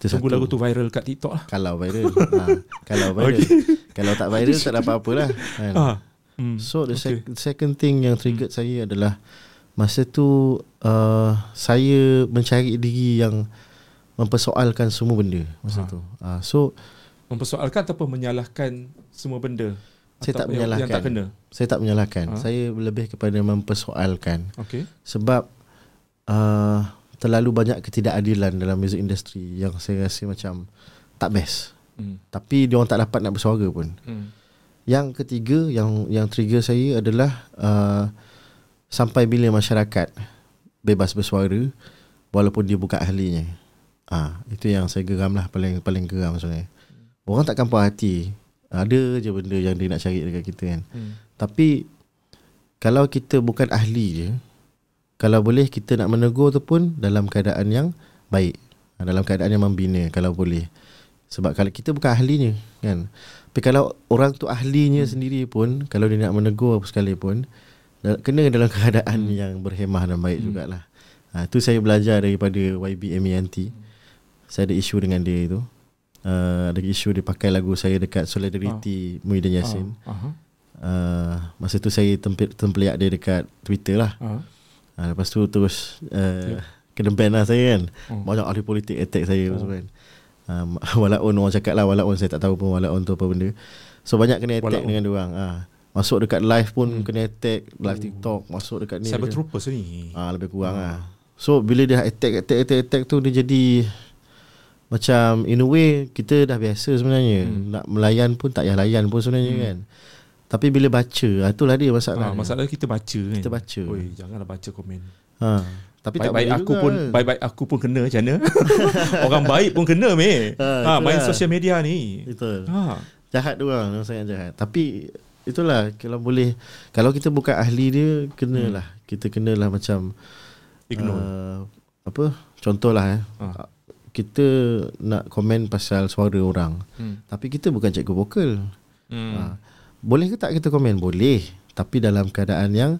Tunggu lagu tu viral kat TikTok lah. Kalau viral. ha, kalau viral. Okay. Kalau tak viral tak dapat apa lah. Kan? Ah. Hmm. So the okay. sec- second thing yang triggered hmm. saya adalah Masa tu uh, Saya mencari diri yang Mempersoalkan semua benda Masa ha. tu uh, So Mempersoalkan ataupun menyalahkan Semua benda Saya tak menyalahkan yang, tak kena? Saya tak menyalahkan ha? Saya lebih kepada mempersoalkan okay. Sebab uh, Terlalu banyak ketidakadilan Dalam music industry Yang saya rasa macam Tak best hmm. Tapi dia orang tak dapat nak bersuara pun hmm. Yang ketiga Yang yang trigger saya adalah uh, sampai bila masyarakat bebas bersuara walaupun dia bukan ahlinya. Ah, ha, itu yang saya geram lah paling paling geram sebenarnya. Orang takkan puas hati. Ada je benda yang dia nak cari dekat kita kan. Hmm. Tapi kalau kita bukan ahli je, kalau boleh kita nak menegur tu pun dalam keadaan yang baik. Ha, dalam keadaan yang membina kalau boleh. Sebab kalau kita bukan ahlinya kan. Tapi kalau orang tu ahlinya hmm. sendiri pun kalau dia nak menegur apa sekalipun, kena dalam keadaan hmm. yang berhemah dan baik hmm. jugalah. Ha, tu saya belajar daripada YB. Hmm. Saya ada isu dengan dia itu. Uh, ada isu dia pakai lagu saya dekat Solidarity oh. Muhyiddin Yassin. Oh. Uh-huh. Uh, masa tu saya tempel tempeliak dia dekat Twitter lah. Uh-huh. Uh, lepas tu terus uh, yeah. kena ban lah saya kan. Oh. Banyak ahli politik attack saya oh. kan. Um, walaupun orang cakap lah Walaupun saya tak tahu pun Walaupun tu apa benda So banyak kena attack walaupun. dengan dia orang. Uh. Masuk dekat live pun hmm. kena attack Live oh. TikTok Masuk dekat ni Cyber troopers ni ah, Lebih kurang hmm. lah So bila dia attack attack attack attack tu Dia jadi Macam in a way Kita dah biasa sebenarnya hmm. Nak melayan pun tak payah layan pun sebenarnya hmm. kan Tapi bila baca ah, Itulah dia masalah ha, Masalah kita baca kan Kita baca Oi, Janganlah baca komen ha. Tapi tak baik-baik boleh aku pun baik-baik aku pun kena macam mana? Orang baik pun kena meh. Ha, Ha, main sosial media ni. Betul. Ha. Jahat dia orang sangat jahat Tapi Itulah Kalau boleh Kalau kita bukan ahli dia Kenalah hmm. Kita kenalah macam Ignore. uh, Apa Contohlah eh Ah. Kita Nak komen pasal Suara orang Hmm. Tapi kita bukan cikgu vokal Hmm. ha. Boleh ke tak kita komen Boleh Tapi dalam keadaan yang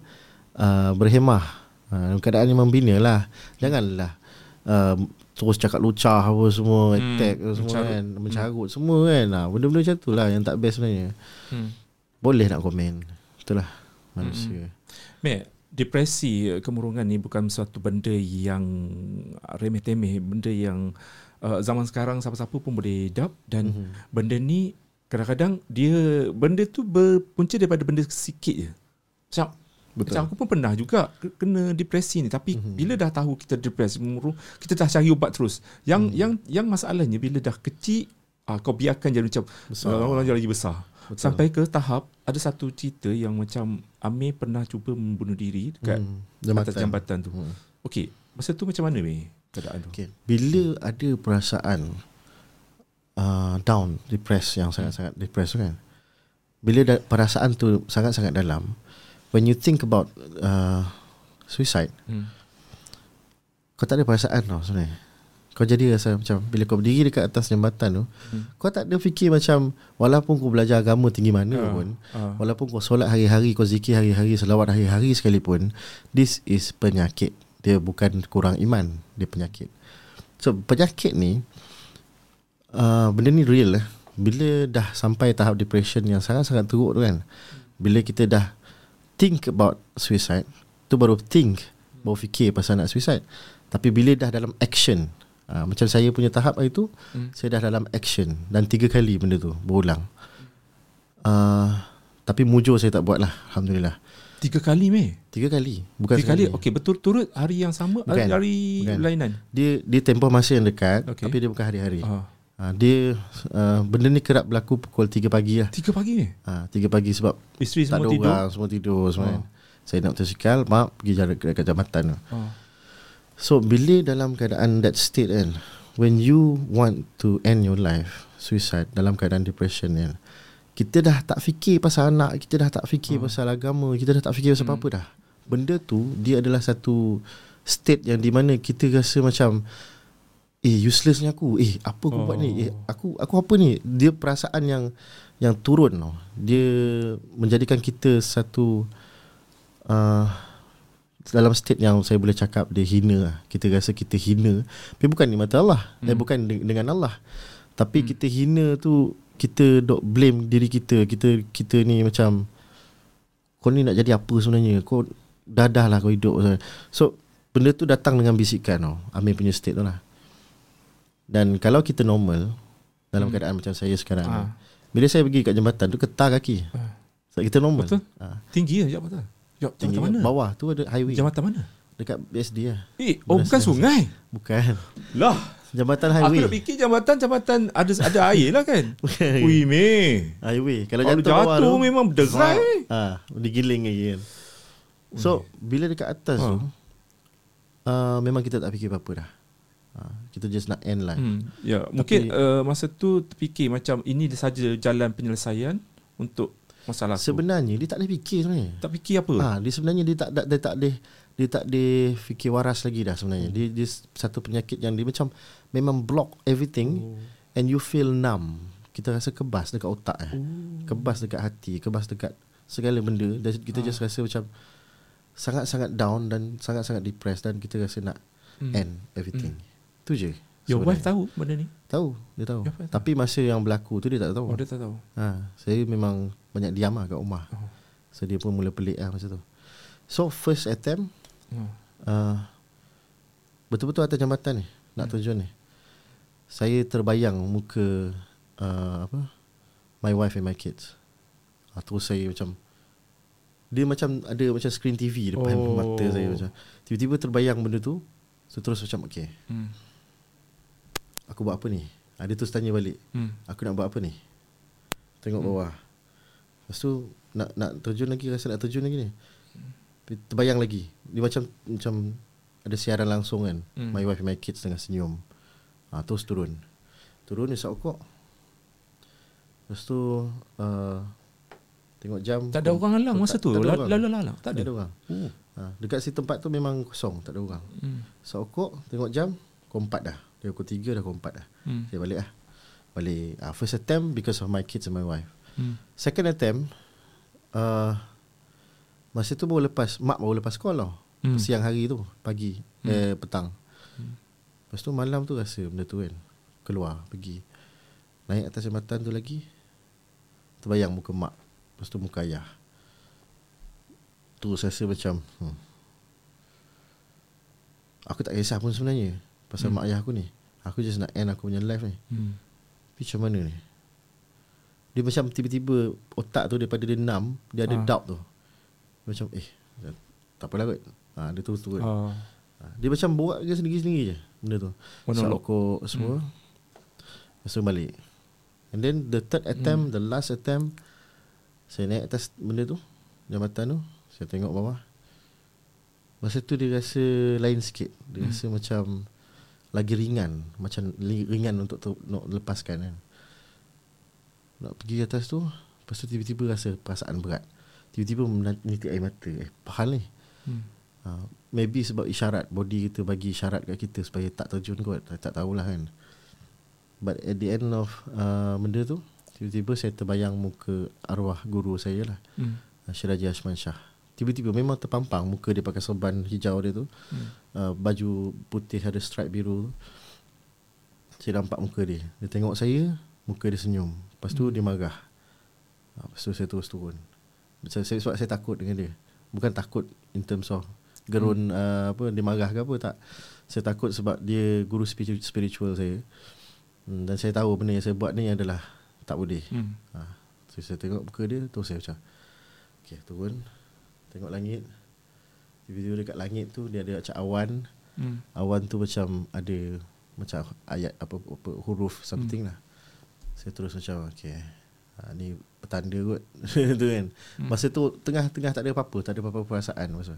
uh, Berhemah ha, Dalam keadaan yang membina lah Janganlah uh, Terus cakap lucah apa semua Hmm, Attack apa semua mencarut. kan Mencarut semua kan ha, Benda-benda macam tu lah Yang tak best sebenarnya Hmm. Boleh nak komen Itulah manusia Mek, depresi, eh, kemurungan ni bukan satu benda yang remeh-temeh, benda yang uh, zaman sekarang siapa-siapa pun boleh dap dan Mhm. benda ni kadang-kadang dia benda tu berpunca daripada benda sikit je. Macam Betul. Macam aku pun pernah juga ke- kena depresi ni tapi mm-hmm. bila dah tahu kita depresi kita dah cari ubat terus. Yang mm. yang yang masalahnya bila dah kecil uh, kau biarkan jadi macam Besar. besar. orang jadi lagi besar. Betul. Sampai ke tahap ada satu cerita yang macam Amir pernah cuba membunuh diri dekat Hmm, jambatan. atas jambatan. tu. Hmm. Okey, masa tu macam mana weh keadaan tu? Okay. Bila ada perasaan uh, down, depressed yang sangat-sangat depressed tu kan. Bila da- perasaan tu sangat-sangat dalam, when you think about uh, suicide, Hmm. kau tak ada perasaan tau sebenarnya. Kau jadi rasa macam bila kau berdiri dekat atas jambatan tu, Hmm. kau tak ada fikir macam walaupun kau belajar agama tinggi mana Ah, pun, ah. walaupun kau solat hari-hari, kau zikir hari-hari, selawat hari-hari sekalipun, this is penyakit. Dia bukan kurang iman, dia penyakit. So penyakit ni uh, benda ni real lah. Bila dah sampai tahap depression yang sangat-sangat teruk tu kan. Bila kita dah think about suicide, tu baru think, baru fikir pasal nak suicide. Tapi bila dah dalam action, uh, macam saya punya tahap hari tu, Hmm. saya dah dalam action dan tiga kali benda tu berulang. Uh, tapi mujur saya tak buat lah Alhamdulillah Tiga kali meh. Tiga kali Bukan Tiga kali. Okey, betul turut hari yang sama, Bukan. hari Bukan. berlainan. Dia dia tempoh masa yang dekat okay. Tapi dia bukan hari-hari Ah. uh, Dia uh, Benda ni kerap berlaku pukul 3 pagi lah Tiga pagi meh. uh, 3 pagi sebab Isteri Tak semua ada tidur. orang Semua tidur semua kan. Saya nak motosikal Mak pergi jalan dekat jambatan tu Ah. So bila dalam keadaan that state kan? When you want to end your life Suicide Dalam keadaan depression kan? Kita dah tak fikir pasal anak Kita dah tak fikir pasal agama Kita dah tak fikir pasal apa-apa dah. Benda tu Dia adalah satu State yang di mana Kita rasa macam Eh useless ni aku. Eh apa aku Oh. buat ni? Eh aku aku apa ni? Dia perasaan yang Yang turun tau. Dia Menjadikan kita satu uh, dalam state yang saya boleh cakap dia hina lah. Kita rasa kita hina. Tapi bukan di mata Allah. Hmm. Eh, bukan de- dengan Allah. Tapi hmm. kita hina tu kita dok blame diri kita. Kita kita ni macam kau ni nak jadi apa sebenarnya? Kau dadah lah kau hidup. So benda tu datang dengan bisikan tau. Amir punya state tu lah. Dan kalau kita normal dalam keadaan macam saya sekarang. Ni, Bila saya pergi kat jambatan tu ketar kaki. Ah. Sebab kita normal. Betul. Ah. Tinggi ya jabatan. Tinggi jabatan mana? bawah tu ada highway. Jambatan mana? Dekat BSD lah. Eh, oh bukan sungai. Bukan. Lah, Jambatan aku highway. nak fikir jambatan jambatan ada ada air lah kan. Ui meh. highway. Kalau Kalau jatuh, bawah jatuh tu, memang berderai. ah, digiling lagi kan. So, bila dekat atas Ha. tu, uh, memang kita tak fikir apa-apa dah. Uh, kita just nak end life. Hmm, ya, mungkin uh, masa tu terfikir macam ini saja jalan penyelesaian untuk masalah tu. Sebenarnya dia tak boleh fikir sebenarnya. Tak fikir apa? Ah, dia sebenarnya dia tak dia tak dia, dia tak dia fikir waras lagi dah sebenarnya. Dia dia satu penyakit yang dia macam memang block everything Oh. and you feel numb. Kita rasa kebas dekat otak eh. Kebas dekat hati, kebas dekat segala benda dan kita Ah. just rasa macam sangat-sangat down dan sangat-sangat depressed dan kita rasa nak Hmm. end everything. Tu je. Your wife sebenarnya. tahu benda ni? Tahu, dia tahu. Wife? Tapi masa yang berlaku tu dia tak tahu. Oh, dia tak tahu. Ha, saya memang banyak diam lah kat rumah. Oh. So dia pun mula pelik lah masa tu. So first attempt Oh. uh, betul-betul atas jambatan ni nak terjun ni. Saya terbayang muka uh, apa? My wife and my kids. Uh, terus saya macam dia macam ada macam screen TV depan Oh. mata saya macam. Tiba-tiba terbayang benda tu. So terus macam okay, Hmm. Aku buat apa ni? Ha, dia terus tanya balik. Hmm. Aku nak buat apa ni? Tengok bawah. Lepas tu nak nak terjun lagi rasa nak terjun lagi ni. Terbayang lagi. Dia macam macam ada siaran langsung kan. Hmm. My wife and my kids tengah senyum. Ah terus turun. Turun isap rokok. Lepas tu uh, tengok jam. Tak ada orang halang masa tu. La-. Lalu lalang. Tak Tak ada. ada orang. Oh. Ha, dekat si tempat tu memang kosong, tak ada orang. Hmm. Isap rokok, tengok jam, 4 dah. Dia pukul 3 dah pukul 4 dah. Hmm. Saya balik lah. Balik. Uh, first attempt because of my kids and my wife. Hmm. Second attempt, uh, masa tu baru lepas, mak baru lepas sekolah tau. Hmm. Siang hari tu, pagi, eh, petang. Lepas tu malam tu rasa benda tu kan. Keluar, pergi. Naik atas jambatan tu lagi. Terbayang muka mak. Lepas tu muka ayah. Tu rasa macam, hmm. Aku tak kisah pun sebenarnya. Pasal mak ayah aku ni. Aku just nak end aku punya life ni. Hmm. Tapi macam mana ni Dia macam tiba-tiba Otak tu daripada dia enam Dia ada Ah. doubt tu Dia Macam eh Tak apalah kot ha, Dia terus turun Ah. ha, Dia macam buat je sendiri-sendiri je Benda tu Monolog. Sokok semua hmm. Lepas tu balik And then the third attempt The last attempt Saya naik atas benda tu Jambatan tu Saya tengok bawah Masa tu dia rasa lain sikit Dia hmm. rasa macam Lagi ringan Macam ringan untuk tu, nak lepaskan kan. Nak pergi atas tu Lepas tu tiba-tiba rasa perasaan berat. Tiba-tiba menitik air mata. Eh pahal ni. Hmm. ha, Maybe sebab isyarat Body kita bagi isyarat kat kita Supaya tak terjun kot. Tak, tak tahulah kan. But at the end of uh, Benda tu Tiba-tiba saya terbayang muka Arwah guru saya lah. Hmm. Syiraji Ashman Shah Tiba-tiba memang terpampang Muka dia pakai sorban hijau dia tu. Hmm. uh, Baju putih ada stripe biru tu. Saya nampak muka dia. Dia tengok saya Muka dia senyum. Lepas tu dia marah. Uh, Lepas tu saya terus turun. Saya, saya, Sebab saya takut dengan dia. Bukan takut in terms of Gerun uh, apa Dia marah ke apa Tak. Saya takut sebab dia Guru spiritu- spiritual saya. Hmm, Dan saya tahu benda yang saya buat ni adalah Tak boleh. Hmm. Ha, so saya tengok muka dia Terus saya macam Okay turun Tengok langit. Tiba-tiba dekat langit tu Dia ada macam awan. Hmm. Awan tu macam Ada Macam ayat Apa, apa huruf Something lah. Saya terus macam Okay. Ha, Ni petanda kot. Tu kan. Masa tu Tengah-tengah tak ada apa-apa Tak ada apa-apa perasaan masa.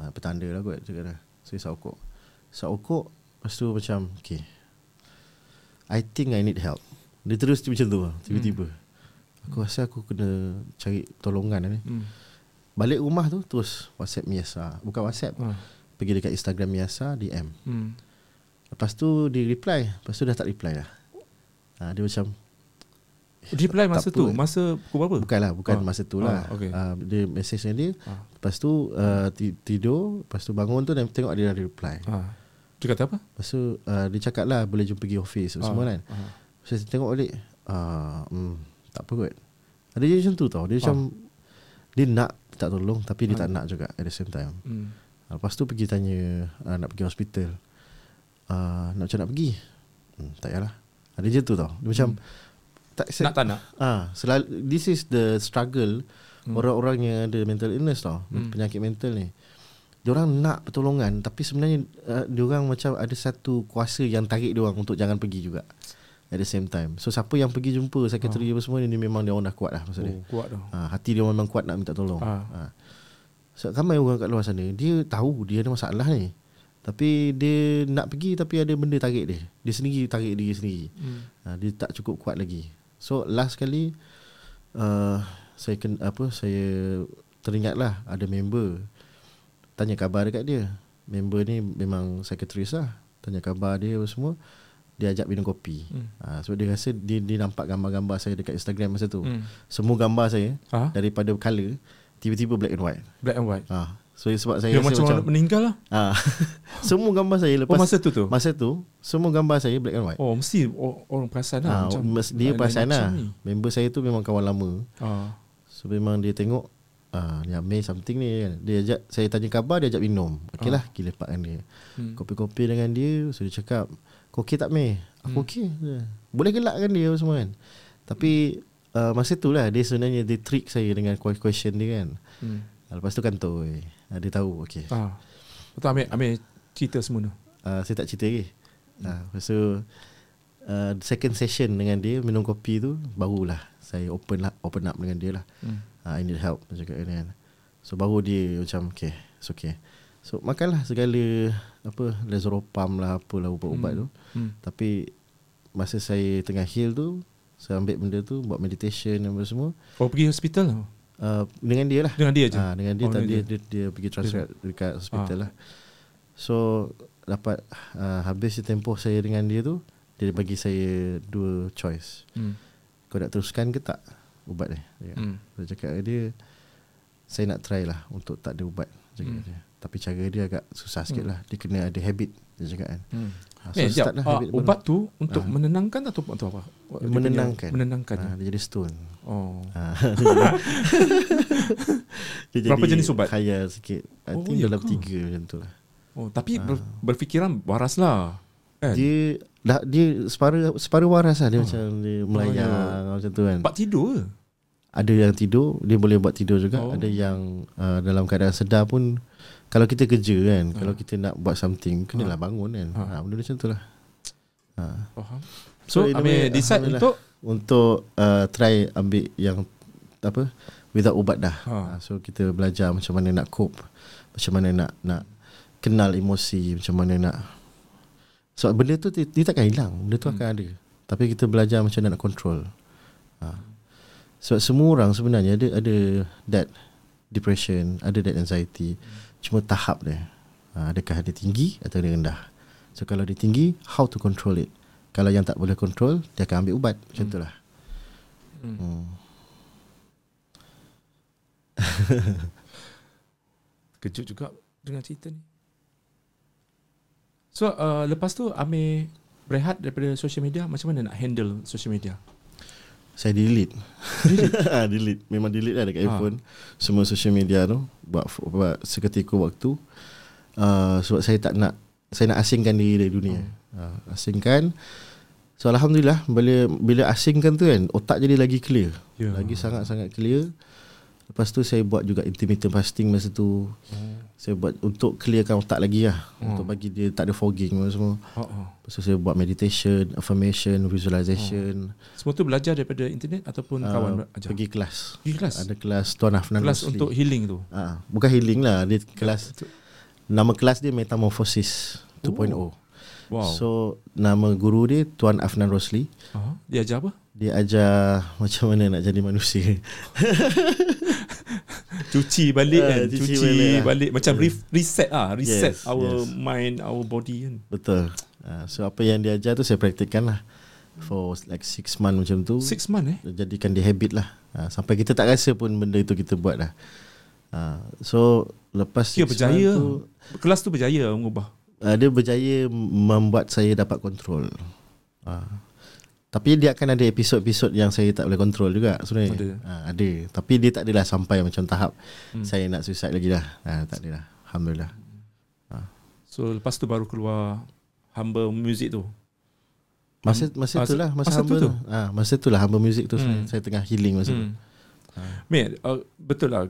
Ha, Petanda lah kot Cakap dah okok Isap okok Lepas tu macam Okay. I think I need help. Dia terus macam tu Tiba-tiba. Aku rasa aku kena Cari pertolongan ni. Hmm. Balik rumah tu Terus WhatsApp Miasa Bukan WhatsApp Ah. Pergi dekat Instagram Miasa DM Hmm. Lepas tu dia reply Lepas tu dah tak reply dah ha, Dia macam Reply masa tu apa. Masa pukul berapa Bukan lah Bukan Ah. masa tu lah Ah, okay. Ah, Dia message dengan dia Ah. Lepas tu uh, ti- Tidur Lepas tu bangun tu dan Tengok dia dah reply ah. Dia kata apa Lepas tu uh, Dia cakap lah Boleh jumpa pergi office Ah, Semua kan ah. Saya tengok balik uh, hmm, Tak apa kot Ada dia macam tu tau Dia macam Dia nak tak tolong Tapi dia tak nak juga At the same time Hmm. Ah, Lepas tu pergi tanya uh, Nak pergi hospital uh, Nak macam nak pergi hmm, Tak payahlah Ada je tu tau Dia macam tak, Nak tak nak Ah, selalu this is the struggle hmm. orang-orang yang ada mental illness tau, Hmm. hmm. penyakit mental ni. Diorang nak pertolongan tapi sebenarnya uh, diorang macam ada satu kuasa yang tarik diorang untuk jangan pergi juga. At the same time. So siapa yang pergi jumpa sekretari apa semua ni, memang dia orang dah kuat lah masa dia. Oh, kuat dah Ha, hati dia memang kuat nak minta tolong. Ah. Ha. So, ramai orang kat luar sana dia tahu dia ada masalah ni. Tapi dia nak pergi tapi ada benda tarik dia. Dia sendiri tarik diri sendiri. hmm. Ha, dia tak cukup kuat lagi. So last kali uh, saya ken, apa saya teringatlah ada member tanya khabar dekat dia. Member ni memang sekretaris lah. Tanya khabar dia apa semua. Dia ajak minum kopi. Hmm. Ha, sebab dia rasa dia, dia nampak gambar-gambar saya dekat Instagram masa tu. Hmm. Semua gambar saya Ah? daripada colour tiba-tiba black and white. Black and white Ha, so sebab saya Dia rasa macam, macam, meninggal lah ha, semua gambar saya lepas Oh masa tu tu masa tu semua gambar saya black and white. Oh mesti orang perasan lah Ha, macam dia perasan lah. Member saya tu memang kawan lama Ah. So memang dia tengok ah, Ni Amir something ni kan Dia ajak Saya tanya khabar Dia ajak minum Okey lah Pergi lepakkan dia Hmm. Kopi-kopi dengan dia So dia cakap Kau okey tak Mir? Aku Hmm. okey Boleh gelakkan dia apa semua kan Tapi uh, Masa tu lah Dia sebenarnya Dia trick saya Dengan question dia kan Hmm. Lepas tu kantoi uh, Dia tahu okey Ah. Betul Amir, Amir cerita semua tu uh, Saya tak cerita lagi uh, Lepas tu uh, Second session dengan dia Minum kopi tu Barulah Saya open lah, open up dengan dia lah hmm. uh, I need help Dia cakap ni kan So baru dia macam Okay It's okay So makanlah segala apa Lezoropam lah apalah ubat-ubat Hmm. tu. Hmm. Tapi masa saya tengah heal tu saya ambil benda tu buat meditation dan semua Oh pergi hospital uh, dengan dia lah. dengan dia je. Ah, dengan dia, Oh, dengan dia, dia. dia, dia, dia pergi transfer dekat hospital Ah. lah. So dapat uh, habis tempoh saya dengan dia tu dia bagi saya dua choice. Hmm. Kau nak teruskan ke tak ubat ni? Dia, Hmm. Saya cakap dia saya nak try lah untuk tak ada ubat cakap Hmm. dia. Tapi cara dia agak susah sikit lah. Dia kena ada habit dia cakap kan. Hmm. Ha, Eh, jap, start lah ah, habit baru. ubat tu untuk Ah. menenangkan atau untuk apa? Dia menenangkan. Menenangkan. Ha, dia jadi stone. Oh. Ha. dia Berapa jenis ubat? Khayal sikit. I Oh, think dalam ke? tiga macam tu lah. Oh, tapi ber, berfikiran waras lah. Kan? Dia dah dia separa separa waras lah dia Oh. macam dia melayang macam tu kan. Tempat tidur ke? Ada yang tidur, dia boleh buat tidur juga. Oh. Ada yang uh, dalam keadaan sedar pun kalau kita kerja kan, Ha. kalau kita nak buat something, kenalah bangun kan. Ha. Ha, benda macam tu lah. Ha. Faham. So, So, in a Amir way, decide untuk Untuk uh, try ambil yang apa without ubat dah. Ha. Ha. So kita belajar macam mana nak cope, macam mana nak nak kenal emosi, macam mana nak sebab benda tu dia, dia takkan hilang, benda tu Hmm. akan ada. Tapi kita belajar macam mana nak control. Ha. Sebab semua orang sebenarnya ada ada that depression, ada that anxiety. Cuma tahap dia. Ha, adakah dia tinggi atau dia rendah? So kalau dia tinggi, how to control it? Kalau yang tak boleh control, dia akan ambil ubat. Macam Hmm. itulah. hmm. Hmm. kejut juga dengan cerita ni. So, uh, lepas tu Amir berehat daripada social media, macam mana nak handle social media? Saya delete. Ah, delete. Memang delete lah dekat Ha. handphone. Semua social media tu buat buat seketika waktu. Uh, sebab saya tak nak saya nak asingkan diri dari dunia. Uh, asingkan. So alhamdulillah bila bila asingkan tu kan otak jadi lagi clear. Ya. Lagi sangat-sangat clear. Lepas tu saya buat juga intermittent fasting masa tu. Saya buat untuk clearkan otak lagi lah. Hmm. Untuk bagi dia tak ada fogging semua. Oh, oh. Lepas tu saya buat meditation, affirmation, visualization. Semua tu belajar daripada internet ataupun Uh, kawan ajar? pergi kelas. Pergi kelas? Ada kelas Tuan Afnan kelas Rosli. untuk healing tu? Ah, bukan healing lah, dia kelas nama kelas dia Metamorphosis 2.0. Oh. Wow. So, So nama guru dia Tuan Afnan Rosli. uh dia ajar apa? Dia ajar macam mana nak jadi manusia. Cuci balik Ah, kan cuci Cuci, balik balik, lah. balik Macam re- reset ah Reset Yes, our yes. mind Our body kan Betul. Ah, so apa yang dia ajar tu saya praktikkan lah. For like 6 month macam tu. Six month eh Jadikan dia habit lah. Ah, sampai kita tak rasa pun benda itu kita buat lah. Ah, so lepas six berjaya tu, Kelas tu berjaya mengubah uh, dia berjaya membuat saya dapat kontrol. Uh, tapi dia akan ada episod-episod yang saya tak boleh kontrol juga sebenarnya. Ada. Uh, ada. Tapi dia tak adalah sampai macam tahap Hmm. hmm. saya nak suicide lagi dah. Uh, tak adalah. Alhamdulillah. So lepas tu baru keluar Humble Music tu Masa masa Masa- itulah masa, masa hamba tu tu. tu? Ah, masa itulah hamba music tu Hmm. saya, saya tengah healing masa tu. hmm. Mate, uh, betul lah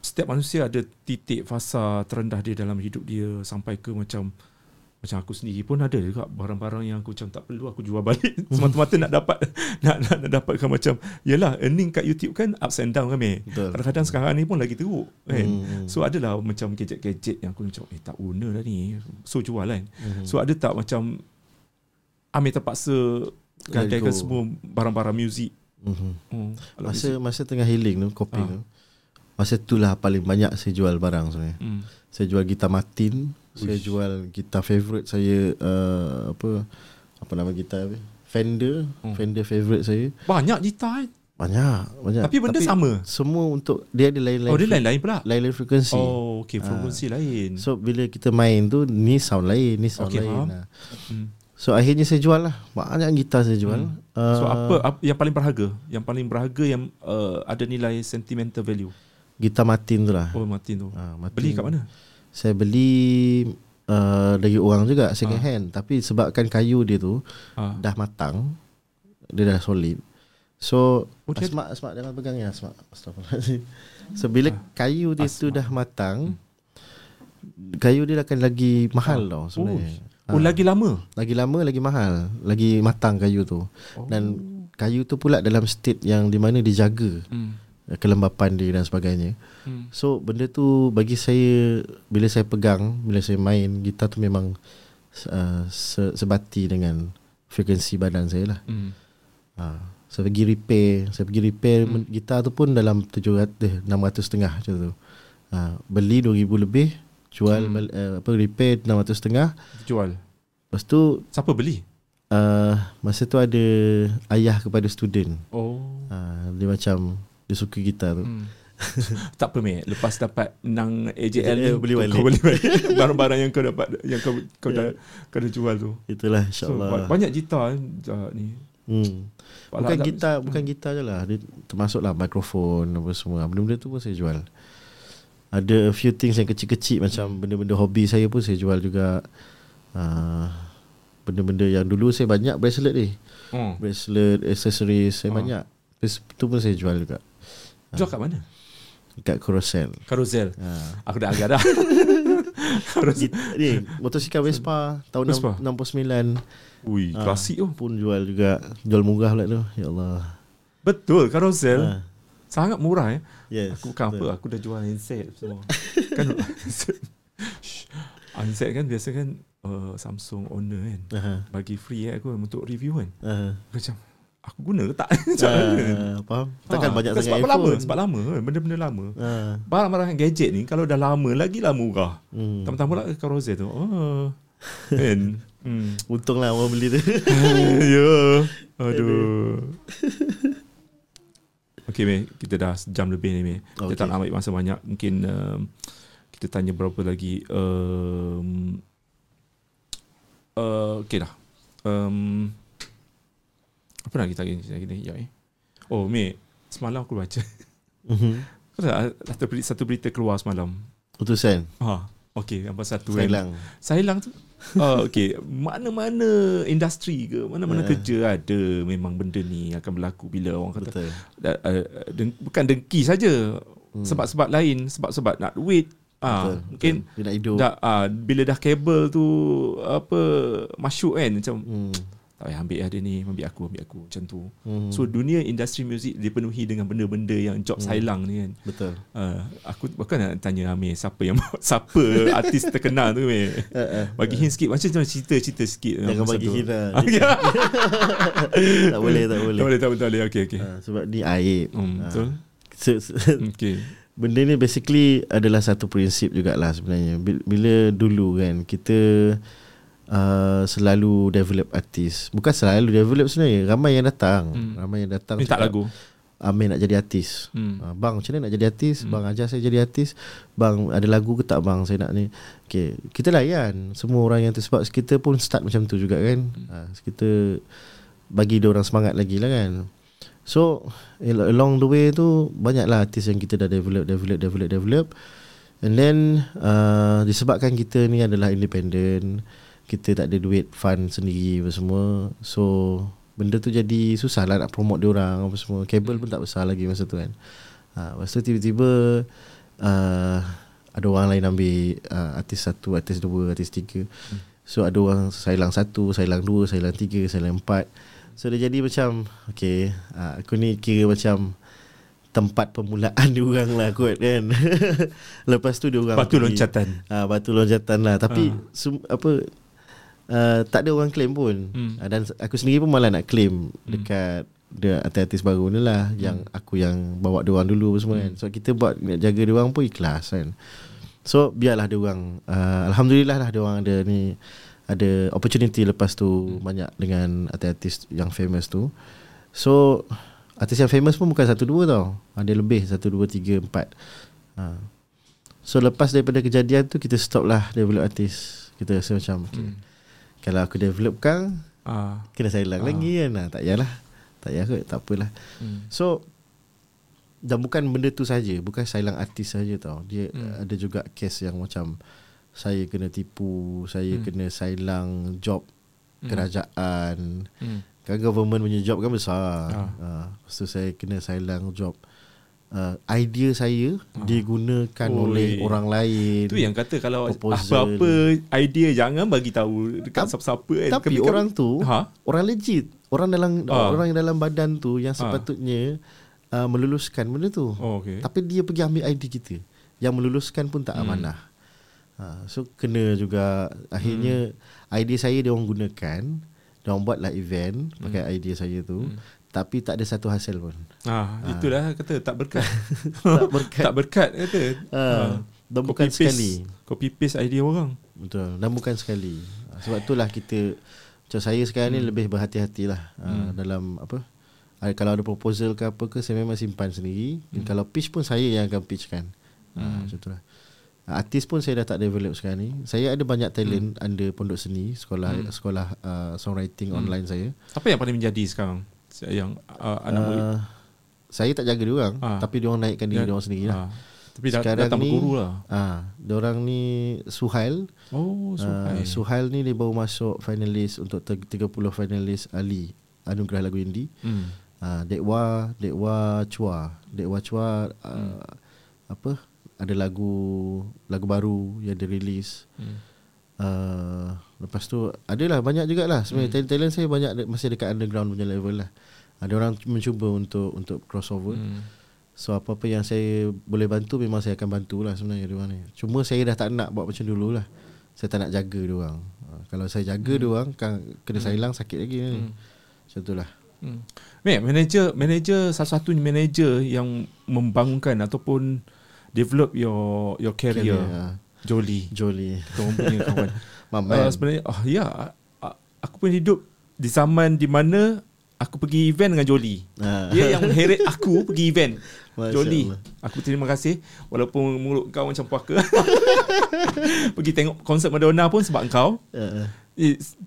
Setiap manusia ada titik fasa terendah dia dalam hidup dia Sampai ke macam Macam aku sendiri pun ada juga Barang-barang yang aku macam tak perlu Aku jual balik Semata-mata nak dapat nak, nak, nak dapatkan macam Yelah earning kat YouTube kan Ups and down kan Betul. Kadang-kadang sekarang ni pun lagi teruk kan Hmm. So adalah macam gadget-gadget yang aku macam Eh tak guna lah ni So jual kan Hmm. So ada tak macam Amir terpaksa Gadaikan go. semua barang-barang muzik hmm. alat Masa muzik. masa tengah healing tu, coping Ah. tu. Masa itulah paling banyak saya jual barang sebenarnya. hmm. Saya jual gitar Martin, saya Uish. jual gitar favorite saya uh, apa apa nama gitar ni? Fender, Hmm. Fender favorite saya. Banyak gitar kan Banyak, banyak. Tapi benda sama Semua untuk dia ada lain-lain. Oh dia lain-lain pula lain-lain frekuensi. Oh okay Frekuensi lain So bila kita main tu ni sound lain, ni sound Okay, lain. faham. Lah. hmm. So akhirnya saya jual lah. Banyak gitar saya jual. Hmm. Uh, So apa, apa Yang paling berharga Yang paling berharga Yang uh, ada nilai sentimental value Gitar Martin tu lah. Oh Martin tu Ah, Martin. Beli kat mana Saya beli uh, dari orang juga second Ah. hand tapi sebabkan kayu dia tu ah. dah matang dia dah solid so Oh, dia- Asma Asma jangan pegang ya Asma astagfirullahalazim so bila Ah. kayu dia tu Asma. dah matang kayu dia akan lagi mahal tau sebenarnya Oh Ah. lagi lama lagi lama lagi mahal lagi matang kayu tu oh. dan kayu tu pula dalam state yang di mana dijaga hmm. Uh, kelembapan dia dan sebagainya. Hmm. So benda tu bagi saya bila saya pegang, bila saya main gitar tu memang uh, se- sebati dengan frekuensi badan saya lah. Hmm. Ha, saya pergi repair, saya pergi repair hmm. gitar tu pun dalam 700 eh, 600 setengah macam tu. Ha, beli 2000 lebih, jual Hmm. uh, apa repair 600 setengah. Jual. Lepas tu Siapa beli? uh, masa tu ada ayah kepada student. Oh. Ha, dia macam dia suka gitar tu. Hmm. tak apa mate Lepas dapat menang AJL ni beli balik. Kau beli balik Barang-barang yang kau dapat Yang kau kau dah kau dah jual tu Itulah So, insya-Allah. banyak gitar uh, ni hmm. Bukan Alat-alat- gitar, bukan gitar je lah. Dia termasuklah mikrofon apa semua. Benda-benda tu pun saya jual. Ada a few things yang kecil-kecil macam benda-benda hobi saya pun saya jual juga. Uh, benda-benda yang dulu saya banyak bracelet ni. oh. Bracelet, accessories saya Oh. banyak. Terus tu pun saya jual juga. Jual kat mana? Dekat Carousel. Carousel Ha. Aku dah agak dah ni motosikal Vespa tahun Vespa? Vespa. 69 Ui Ah. klasik tu pun jual juga. Jual murah pula tu. Ya Allah. Betul Carousel Ha. Sangat murah eh Yes. Aku bukan apa Aku dah jual handset semua Kan. Handset kan biasa kan uh, Samsung owner kan Aha. Bagi free eh aku Untuk review kan. Aku Macam Aku guna ke tak Macam mana? Ah, faham? Takkan Ah, banyak sangat sebab iPhone. lama Sebab lama kan, Benda-benda lama Ah. Barang-barang gadget ni Kalau dah lama Lagi lah murah Hmm. Tambah-tambah lah Carousel tu Oh Kan hmm. Untunglah orang beli tu. ya. Aduh. Okay, Mei. Kita dah sejam lebih ni, Mei. Kita Okay. tak nak ambil masa banyak. Mungkin um, kita tanya berapa lagi. Um, uh, okay dah. Um, apa nak kita lagi? Lagi ni, ya, eh. Oh, Mei. Semalam aku baca. Mhm. Kau tak satu berita, satu berita keluar semalam. Utusan. Ha. Okay, apa satu kan? Sailang. Sailang tu oh, okay. Mana-mana industri ke Mana-mana Ya. kerja ada Memang benda ni akan berlaku Bila orang kata Betul. uh, deng, Bukan dengki saja Hmm. Sebab-sebab lain Sebab-sebab nak duit ah, Betul. Mungkin Betul. Nak hidup. dah, ah, Bila dah kabel tu Apa Masuk kan Macam Hmm. Tak payah ambil lah dia ni Ambil aku Ambil aku Macam tu Hmm. So dunia industri muzik Dipenuhi dengan benda-benda Yang job Hmm. sailang ni kan Betul. Uh, aku bukan nak tanya Amir siapa yang siapa artis terkenal tu Amir. Uh, uh. Bagi hint sikit macam mana cerita-cerita sikit. Jangan Pasal bagi hint lah. Ah, ya. tak boleh, tak boleh. boleh, tak boleh, tak boleh. Okey, okey. Ah, sebab ni aib. Hmm, Ah. betul. Se- se- Okey. Benda ni basically adalah satu prinsip jugalah sebenarnya. Bil- Bila dulu kan kita uh, selalu develop artis. Bukan selalu develop sebenarnya. Ramai yang datang. Hmm. Ramai yang datang. Minta cakap, lagu. Amir nak jadi artis. Hmm. Ah, Bang macam mana nak jadi artis Hmm. Bang ajar saya jadi artis Bang ada lagu ke tak bang Saya nak ni okay. Kita layan Semua orang yang tu Sebab kita pun start macam tu juga kan ha, Kita Bagi dia orang semangat lagi lah kan So al- Along the way tu Banyaklah artis yang kita dah develop Develop Develop Develop And then uh, Disebabkan kita ni adalah independent Kita tak ada duit Fund sendiri apa semua So Benda tu jadi susah lah nak promote dia orang apa semua. Kabel pun tak besar lagi masa tu kan. Ha, lepas tu tiba-tiba uh, ada orang lain ambil uh, artis satu, artis dua, artis tiga. So ada orang sailang satu, sailang dua, sailang tiga, sailang empat. So dia jadi macam okay, uh, aku ni kira macam tempat permulaan dia orang lah kot kan. Lepas tu dia orang Batu pergi- loncatan. Ah batu loncatan lah tapi Ah. sum, apa uh, tak ada orang claim pun. Hmm. Uh, dan aku sendiri pun malah nak claim dekat dia artis-artis baru ni lah Hmm. yang aku yang bawa dia orang dulu semua kan. So kita buat nak jaga dia orang pun ikhlas kan. So biarlah dia orang uh, alhamdulillah lah dia orang ada ni ada opportunity lepas tu Hmm. banyak dengan artis-artis yang famous tu. So artis yang famous pun bukan satu dua tau. Ada lebih satu dua tiga empat. Ha. So lepas daripada kejadian tu kita stop lah develop artis. Kita rasa macam okay, Hmm. Kalau aku develop kang Ah. kena sailang Ah. lagi kan. Ha, tak payahlah. Tak payah kot, tak apalah. Hmm. So dan bukan benda tu saja, bukan sailang artis saja tau. Dia Hmm. hmm. ada juga kes yang macam saya kena tipu, saya Hmm. hmm. kena sailang job Hmm. kerajaan. Hmm. Kan government punya job kan besar. Ah. Ha. Lepas tu saya kena sailang job uh, idea saya Ah. digunakan Oi. oleh orang lain. Tu yang kata kalau Proposal. apa-apa idea jangan bagi tahu dekat Tap- siapa-siapa kan. Tapi Kami- orang tu ha? orang legit. Orang dalam Ah. orang yang dalam badan tu yang Ah. sepatutnya uh, meluluskan benda tu. Oh, okay. Tapi dia pergi ambil ID kita. Yang meluluskan pun tak amanah. Ha, so kena juga akhirnya ID saya dia orang gunakan. Dia orang buatlah event pakai ID saya tu. Tapi tak ada satu hasil pun. Ah, itulah kata tak berkat. Tak berkat. tak berkat kata. Ha, dan bukan Copy paste- sekali. Copy paste idea orang. Betul. Dan bukan sekali. Ha, Sebab itulah kita macam saya sekarang ni lebih berhati-hatilah hmm. dalam apa? Ah, Kalau ada proposal ke apa ke saya memang simpan sendiri. Hmm. Kalau pitch pun saya yang akan pitchkan. Hmm. Ha, macam itulah. Ah, Artis pun saya dah tak develop sekarang ni. Saya ada banyak talent hmm. under Pondok Seni, sekolah hmm. sekolah uh, songwriting hmm. online saya. Apa yang paling menjadi sekarang? Yang uh, anak murid. Uh, saya tak jaga dia orang, Ah. tapi dia orang naikkan diri dia orang sendiri lah. Ah, Tapi dah, Sekarang datang ni berguru lah. Ah, dia orang ni Suhail. Oh, so Uh, uh, Suhail ni dia baru masuk finalis untuk te- 30 finalis Ali Anugerah Lagu Indie. hmm. Uh, Dekwa Dekwa Chua Dekwa Chua uh, Hmm. apa ada lagu lagu baru yang dirilis. Hmm. Uh, lepas tu adalah banyak jugalah sebenarnya Hmm. talent, talent saya banyak masih dekat underground punya level lah. Ada orang mencuba untuk untuk crossover. Hmm. So apa-apa yang saya boleh bantu memang saya akan bantulah sebenarnya dia orang ni. Cuma saya dah tak nak buat macam dulu lah. Saya tak nak jaga dia orang. Uh, kalau saya jaga dia orang kan kena saya hilang sakit lagi ni. Hmm. Macam itulah. Hmm. Manager manager salah satu manager yang membangunkan ataupun develop your your career, Jolie. Jolie. Kita orang punya kawan. Mama. uh, sebenarnya oh ya, a- aku pun hidup di zaman di mana aku pergi event dengan Jolie. Ah. Dia yang mengheret aku pergi event. Masya Jolie, Allah. aku terima kasih walaupun mulut kau macam puaka. pergi tengok konsert Madonna pun sebab kau. Uh, It's,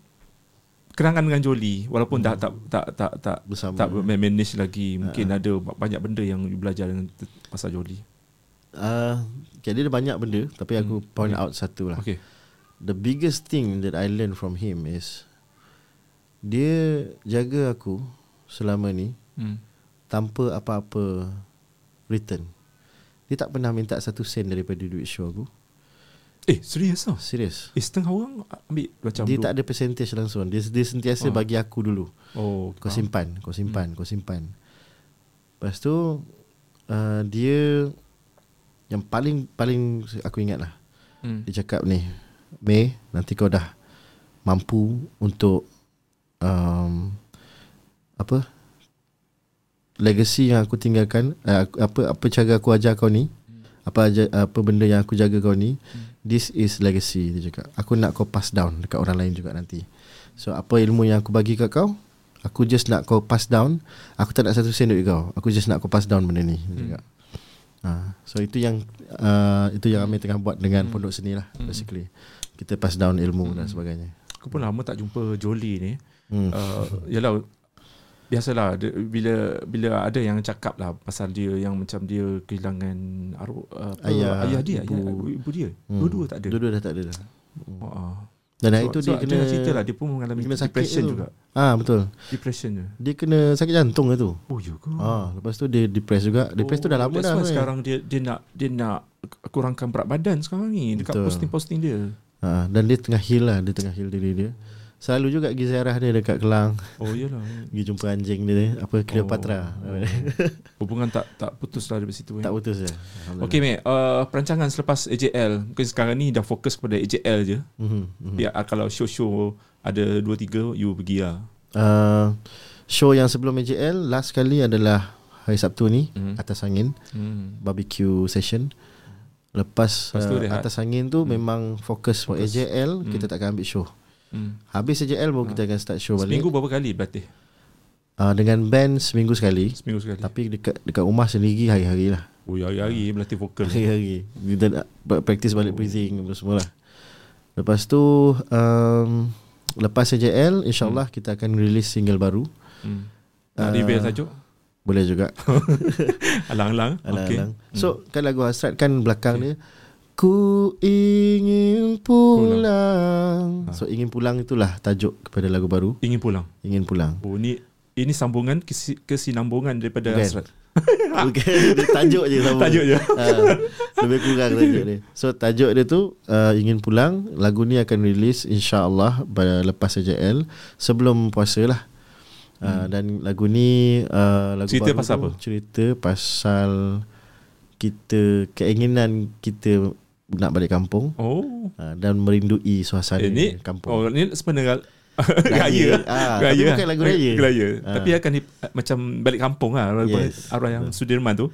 kenangan dengan Jolie walaupun dah tak tak tak tak Bersama. tak manage lagi mungkin ada banyak benda yang you belajar dengan pasal Jolie. uh, okay, dia ada banyak benda tapi aku Hmm. point Okay. out satu lah. Okay. The biggest thing that I learned from him is dia jaga aku selama ni Hmm. tanpa apa-apa return. Dia tak pernah minta satu sen daripada duit show aku. Eh, serius tau. Serius. Eh, setengah orang ambil macam Dia dua- tak ada percentage langsung. Dia, dia sentiasa Ah. bagi aku dulu. Oh, Kau ah. simpan, kau simpan, Hmm. kau simpan. Lepas tu uh, dia yang paling paling aku ingat lah. Hmm. Dia cakap ni, Mei, nanti kau dah mampu untuk um, apa legacy yang aku tinggalkan, uh, apa apa cara aku ajar kau ni, apa aja, apa benda yang aku jaga kau ni, this is legacy dia cakap. Aku nak kau pass down dekat orang lain juga nanti. So apa ilmu yang aku bagi kat kau, aku just nak kau pass down. Aku tak nak satu sen duit kau. Aku just nak kau pass down benda ni dia cakap. Ha, so itu yang uh, itu yang kami tengah buat dengan pondok seni lah basically. Kita pass down ilmu dan sebagainya. Aku pun lama tak jumpa Jolie ni. Hmm. Uh, yalah biasalah dia, bila bila ada yang cakap lah pasal dia yang macam dia kehilangan arwah uh, Ayah, ayah dia ibu. ibu, ibu dia Hmm. dua-dua tak ada Dua-dua dah tak ada dah. oh, uh. Dan hari itu dia kena cerita lah dia pun mengalami dia kena depression tu. juga Ah betul. depression je Dia kena sakit jantung ke tu. oh ya ke Ah, lepas tu dia depressed juga. Depressed tu dah lama that's dah. sebenarnya. sekarang dia dia nak dia nak kurangkan berat badan sekarang ni dekat Betul. posting-posting dia Ha, dan dia tengah heal lah, dia tengah heal diri dia. Selalu juga pergi ziarah dia dekat Kelang, oh iyalah pergi jumpa anjing dia, apa Cleopatra. oh. hubungan tak tak putus lah dari situ eh. tak putus je. Okey mate, uh, perancangan selepas AJL, mungkin sekarang ni dah fokus kepada AJL je. Mhm, mhm. Biar uh, kalau show-show ada 2 3 you pergi lah. Uh, show yang sebelum AJL last kali adalah hari Sabtu ni Mhm. atas angin Hmm. barbecue session. Lepas, Lepas uh, rehat. atas angin tu Hmm. memang fokus for Fokus. AJL Hmm. kita tak akan ambil show. Hmm. Habis AJL baru kita akan start show balik. Seminggu berapa kali berlatih? Uh, dengan band seminggu sekali. Seminggu sekali. Tapi dekat dekat rumah sendiri hari-hari lah. Oh, hari-hari berlatih vokal. Hari-hari Kita nak practice balik breathing apa semua lah Lepas tu um, Lepas AJL InsyaAllah kita akan release single baru Hmm. Nak Uh, reveal tajuk? Boleh juga Alang-alang. Alang-alang So kan lagu hasrat kan belakang dia Ku ingin pulang Ha. So ingin pulang itulah tajuk kepada lagu baru Ingin pulang. Ingin pulang Oh, ni ini sambungan kesi- kesinambungan daripada Bukan. hasrat. Bukan dia tajuk je sama Tajuk je. Ah, Lebih kurang tajuk dia So tajuk dia tu uh, Ingin pulang Lagu ni akan release InsyaAllah Lepas AJL Sebelum puasa lah Uh, dan lagu ni uh, lagu Cerita baru pasal tu apa? Cerita pasal kita keinginan kita nak balik kampung Oh. uh, dan merindui suasana Ini kampung. Oh, ni sebenarnya gaya. Ah, gaya. tapi bukan lagu raya. Ah. Tapi akan di, macam balik kampung lah Yes. arwah yang Sudirman tu.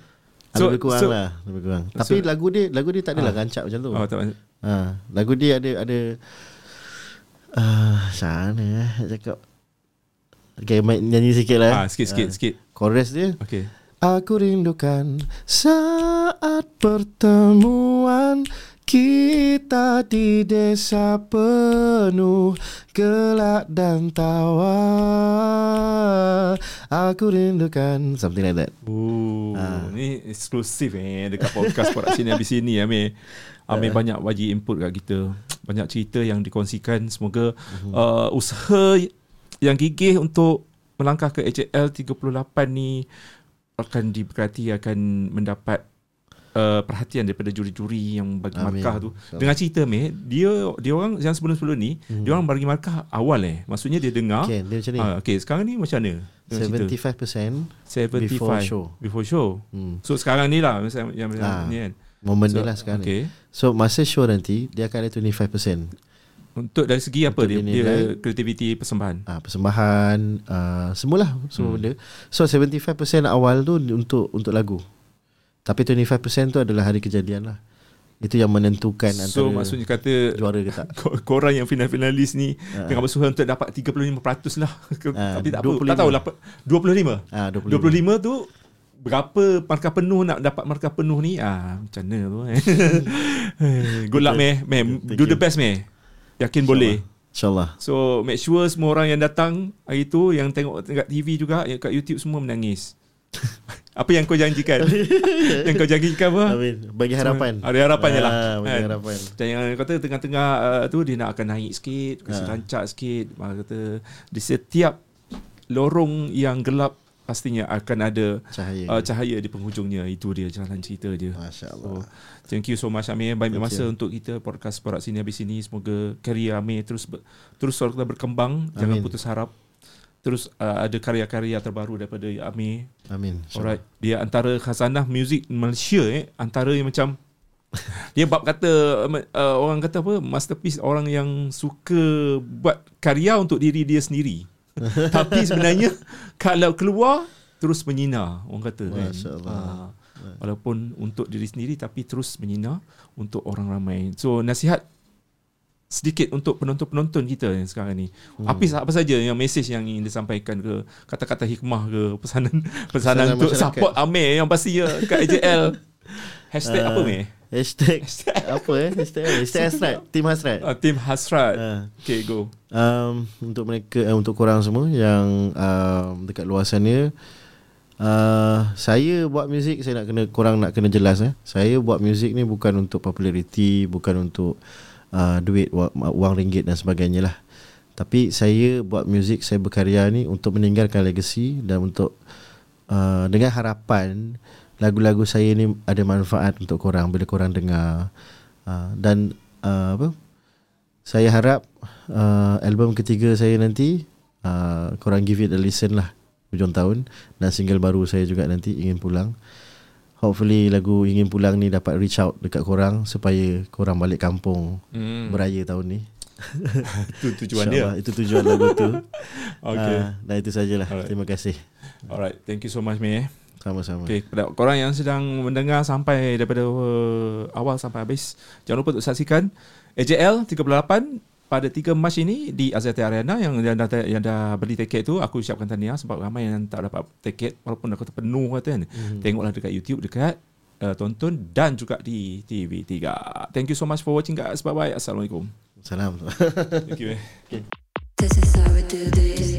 So, lebih kurang lah lebih kurang. Tapi so- lagu dia lagu dia tak adalah Ah. rancak macam tu. Oh, tak Ha, lagu dia ada ada uh, sana eh cakap Okay, main nyanyi sikit lah. ah, sikit sikit Ah, sikit. Chorus dia. Okey. Aku rindukan saat pertemuan kita di desa penuh gelak dan tawa. Aku rindukan something like that. Oh, Ah. ni eksklusif eh dekat podcast Porak Sini habis sini Amir. Amir banyak bagi input kat kita. Banyak cerita yang dikongsikan. Semoga uh, usaha yang gigih untuk melangkah ke HL 38 ni akan diberkati akan mendapat uh, perhatian daripada juri-juri yang bagi Amin. markah tu. InsyaAllah. Dengan cerita Amir, dia dia orang yang sebelum-sebelum ni, dia orang bagi markah awal eh. Maksudnya dia dengar. Okay, dia macam ni. Ah, okay, sekarang ni macam mana? Dengan cerita? 75% 75 before show. Before show. Hmm. So sekarang ni lah macam yang Ah, ni kan. Momen So, dia lah sekarang okay. ni. So masa show nanti dia akan ada 25%. Untuk dari segi apa Untuk dia, dia kreativiti persembahan. Ah persembahan uh, semualah semua Hmm. benda. So 75% awal tu untuk untuk lagu. Tapi 25% tu adalah hari kejadian lah. Itu yang menentukan antara So maksudnya kata juara ke tak. ko- korang yang final-finalis ni Ah. tengah bersuara untuk dapat 35% lah. Ah, Tapi tak apa, 25. tak tahu lah. 25. Ah 25. 25 tu berapa markah penuh nak dapat markah penuh ni? Ah, macam mana tu eh. Good luck meh. Meh, do the best meh. Yakin boleh. InsyaAllah. So make sure semua orang yang datang hari tu yang tengok dekat TV juga yang kat YouTube semua menangis. apa yang kau janjikan? yang kau janjikan apa? Amin. Bagi harapan. Ada harapan je lah. Ah, bagi Kan? harapan. Dan yang kata tengah-tengah uh, tu dia nak akan naik sikit, kasi Ah. rancak sikit. Maka kata di setiap lorong yang gelap pastinya akan ada Cahaya. uh, cahaya di penghujungnya. Itu dia jalan cerita dia. Masya So, thank you so much Amir. Baik Thank masa you. untuk kita podcast Porak Sini habis sini. Semoga karya Amir terus ber, terus suara kita berkembang. Jangan Amin. putus harap. Terus uh, ada karya-karya terbaru daripada Amir. Amin. Alright. Dia antara khazanah muzik Malaysia eh. Antara yang macam dia bab kata uh, orang kata apa masterpiece orang yang suka buat karya untuk diri dia sendiri. Tapi sebenarnya kalau keluar terus menyinar orang kata kan. Masya Allah. Ah, walaupun untuk diri sendiri tapi terus menyinar untuk orang ramai. So nasihat sedikit untuk penonton-penonton kita yang sekarang ni. Hmm. Apa apa saja yang mesej yang ingin disampaikan ke kata-kata hikmah ke pesanan pesanan Pesanan untuk masyarakat. support Amir yang pasti ya kat AJL. Hashtag apa Ah, Hashtag apa eh? Hashtag? Hashtag Hasrat. Tim Hasrat. Uh, Tim Hasrat. Ah. Okay, go. um, untuk mereka uh, untuk korang semua yang um, dekat luar sana uh, saya buat muzik saya nak kena korang nak kena jelas eh saya buat muzik ni bukan untuk populariti bukan untuk uh, duit wa- wang ringgit dan sebagainya lah tapi saya buat muzik saya berkarya ni untuk meninggalkan legacy dan untuk uh, dengan harapan lagu-lagu saya ni ada manfaat untuk korang bila korang dengar uh, dan uh, apa saya harap uh, album ketiga saya nanti uh, korang give it a listen lah hujung tahun dan single baru saya juga nanti ingin pulang. Hopefully lagu ingin pulang ni dapat reach out dekat korang supaya korang balik kampung Hmm. beraya tahun ni. Itu tujuan dia. Itu tujuan lagu tu. Okay. Ah, dan itu sajalah. Alright. Terima kasih. Alright, thank you so much Mir. Sama-sama. Okay, kepada korang yang sedang mendengar sampai daripada uh, awal sampai habis, jangan lupa untuk saksikan AJL 38 pada 3 Mac ini di Aziati Arena yang yang dah, yang dah beli tiket tu aku ucapkan tahniah sebab ramai yang tak dapat tiket walaupun aku kata penuh kata kan. Mhm. Tengoklah dekat YouTube dekat uh, tonton dan juga di TV3. Thank you so much for watching guys. Bye bye. Assalamualaikum. Salam. Thank you. Eh. Okay.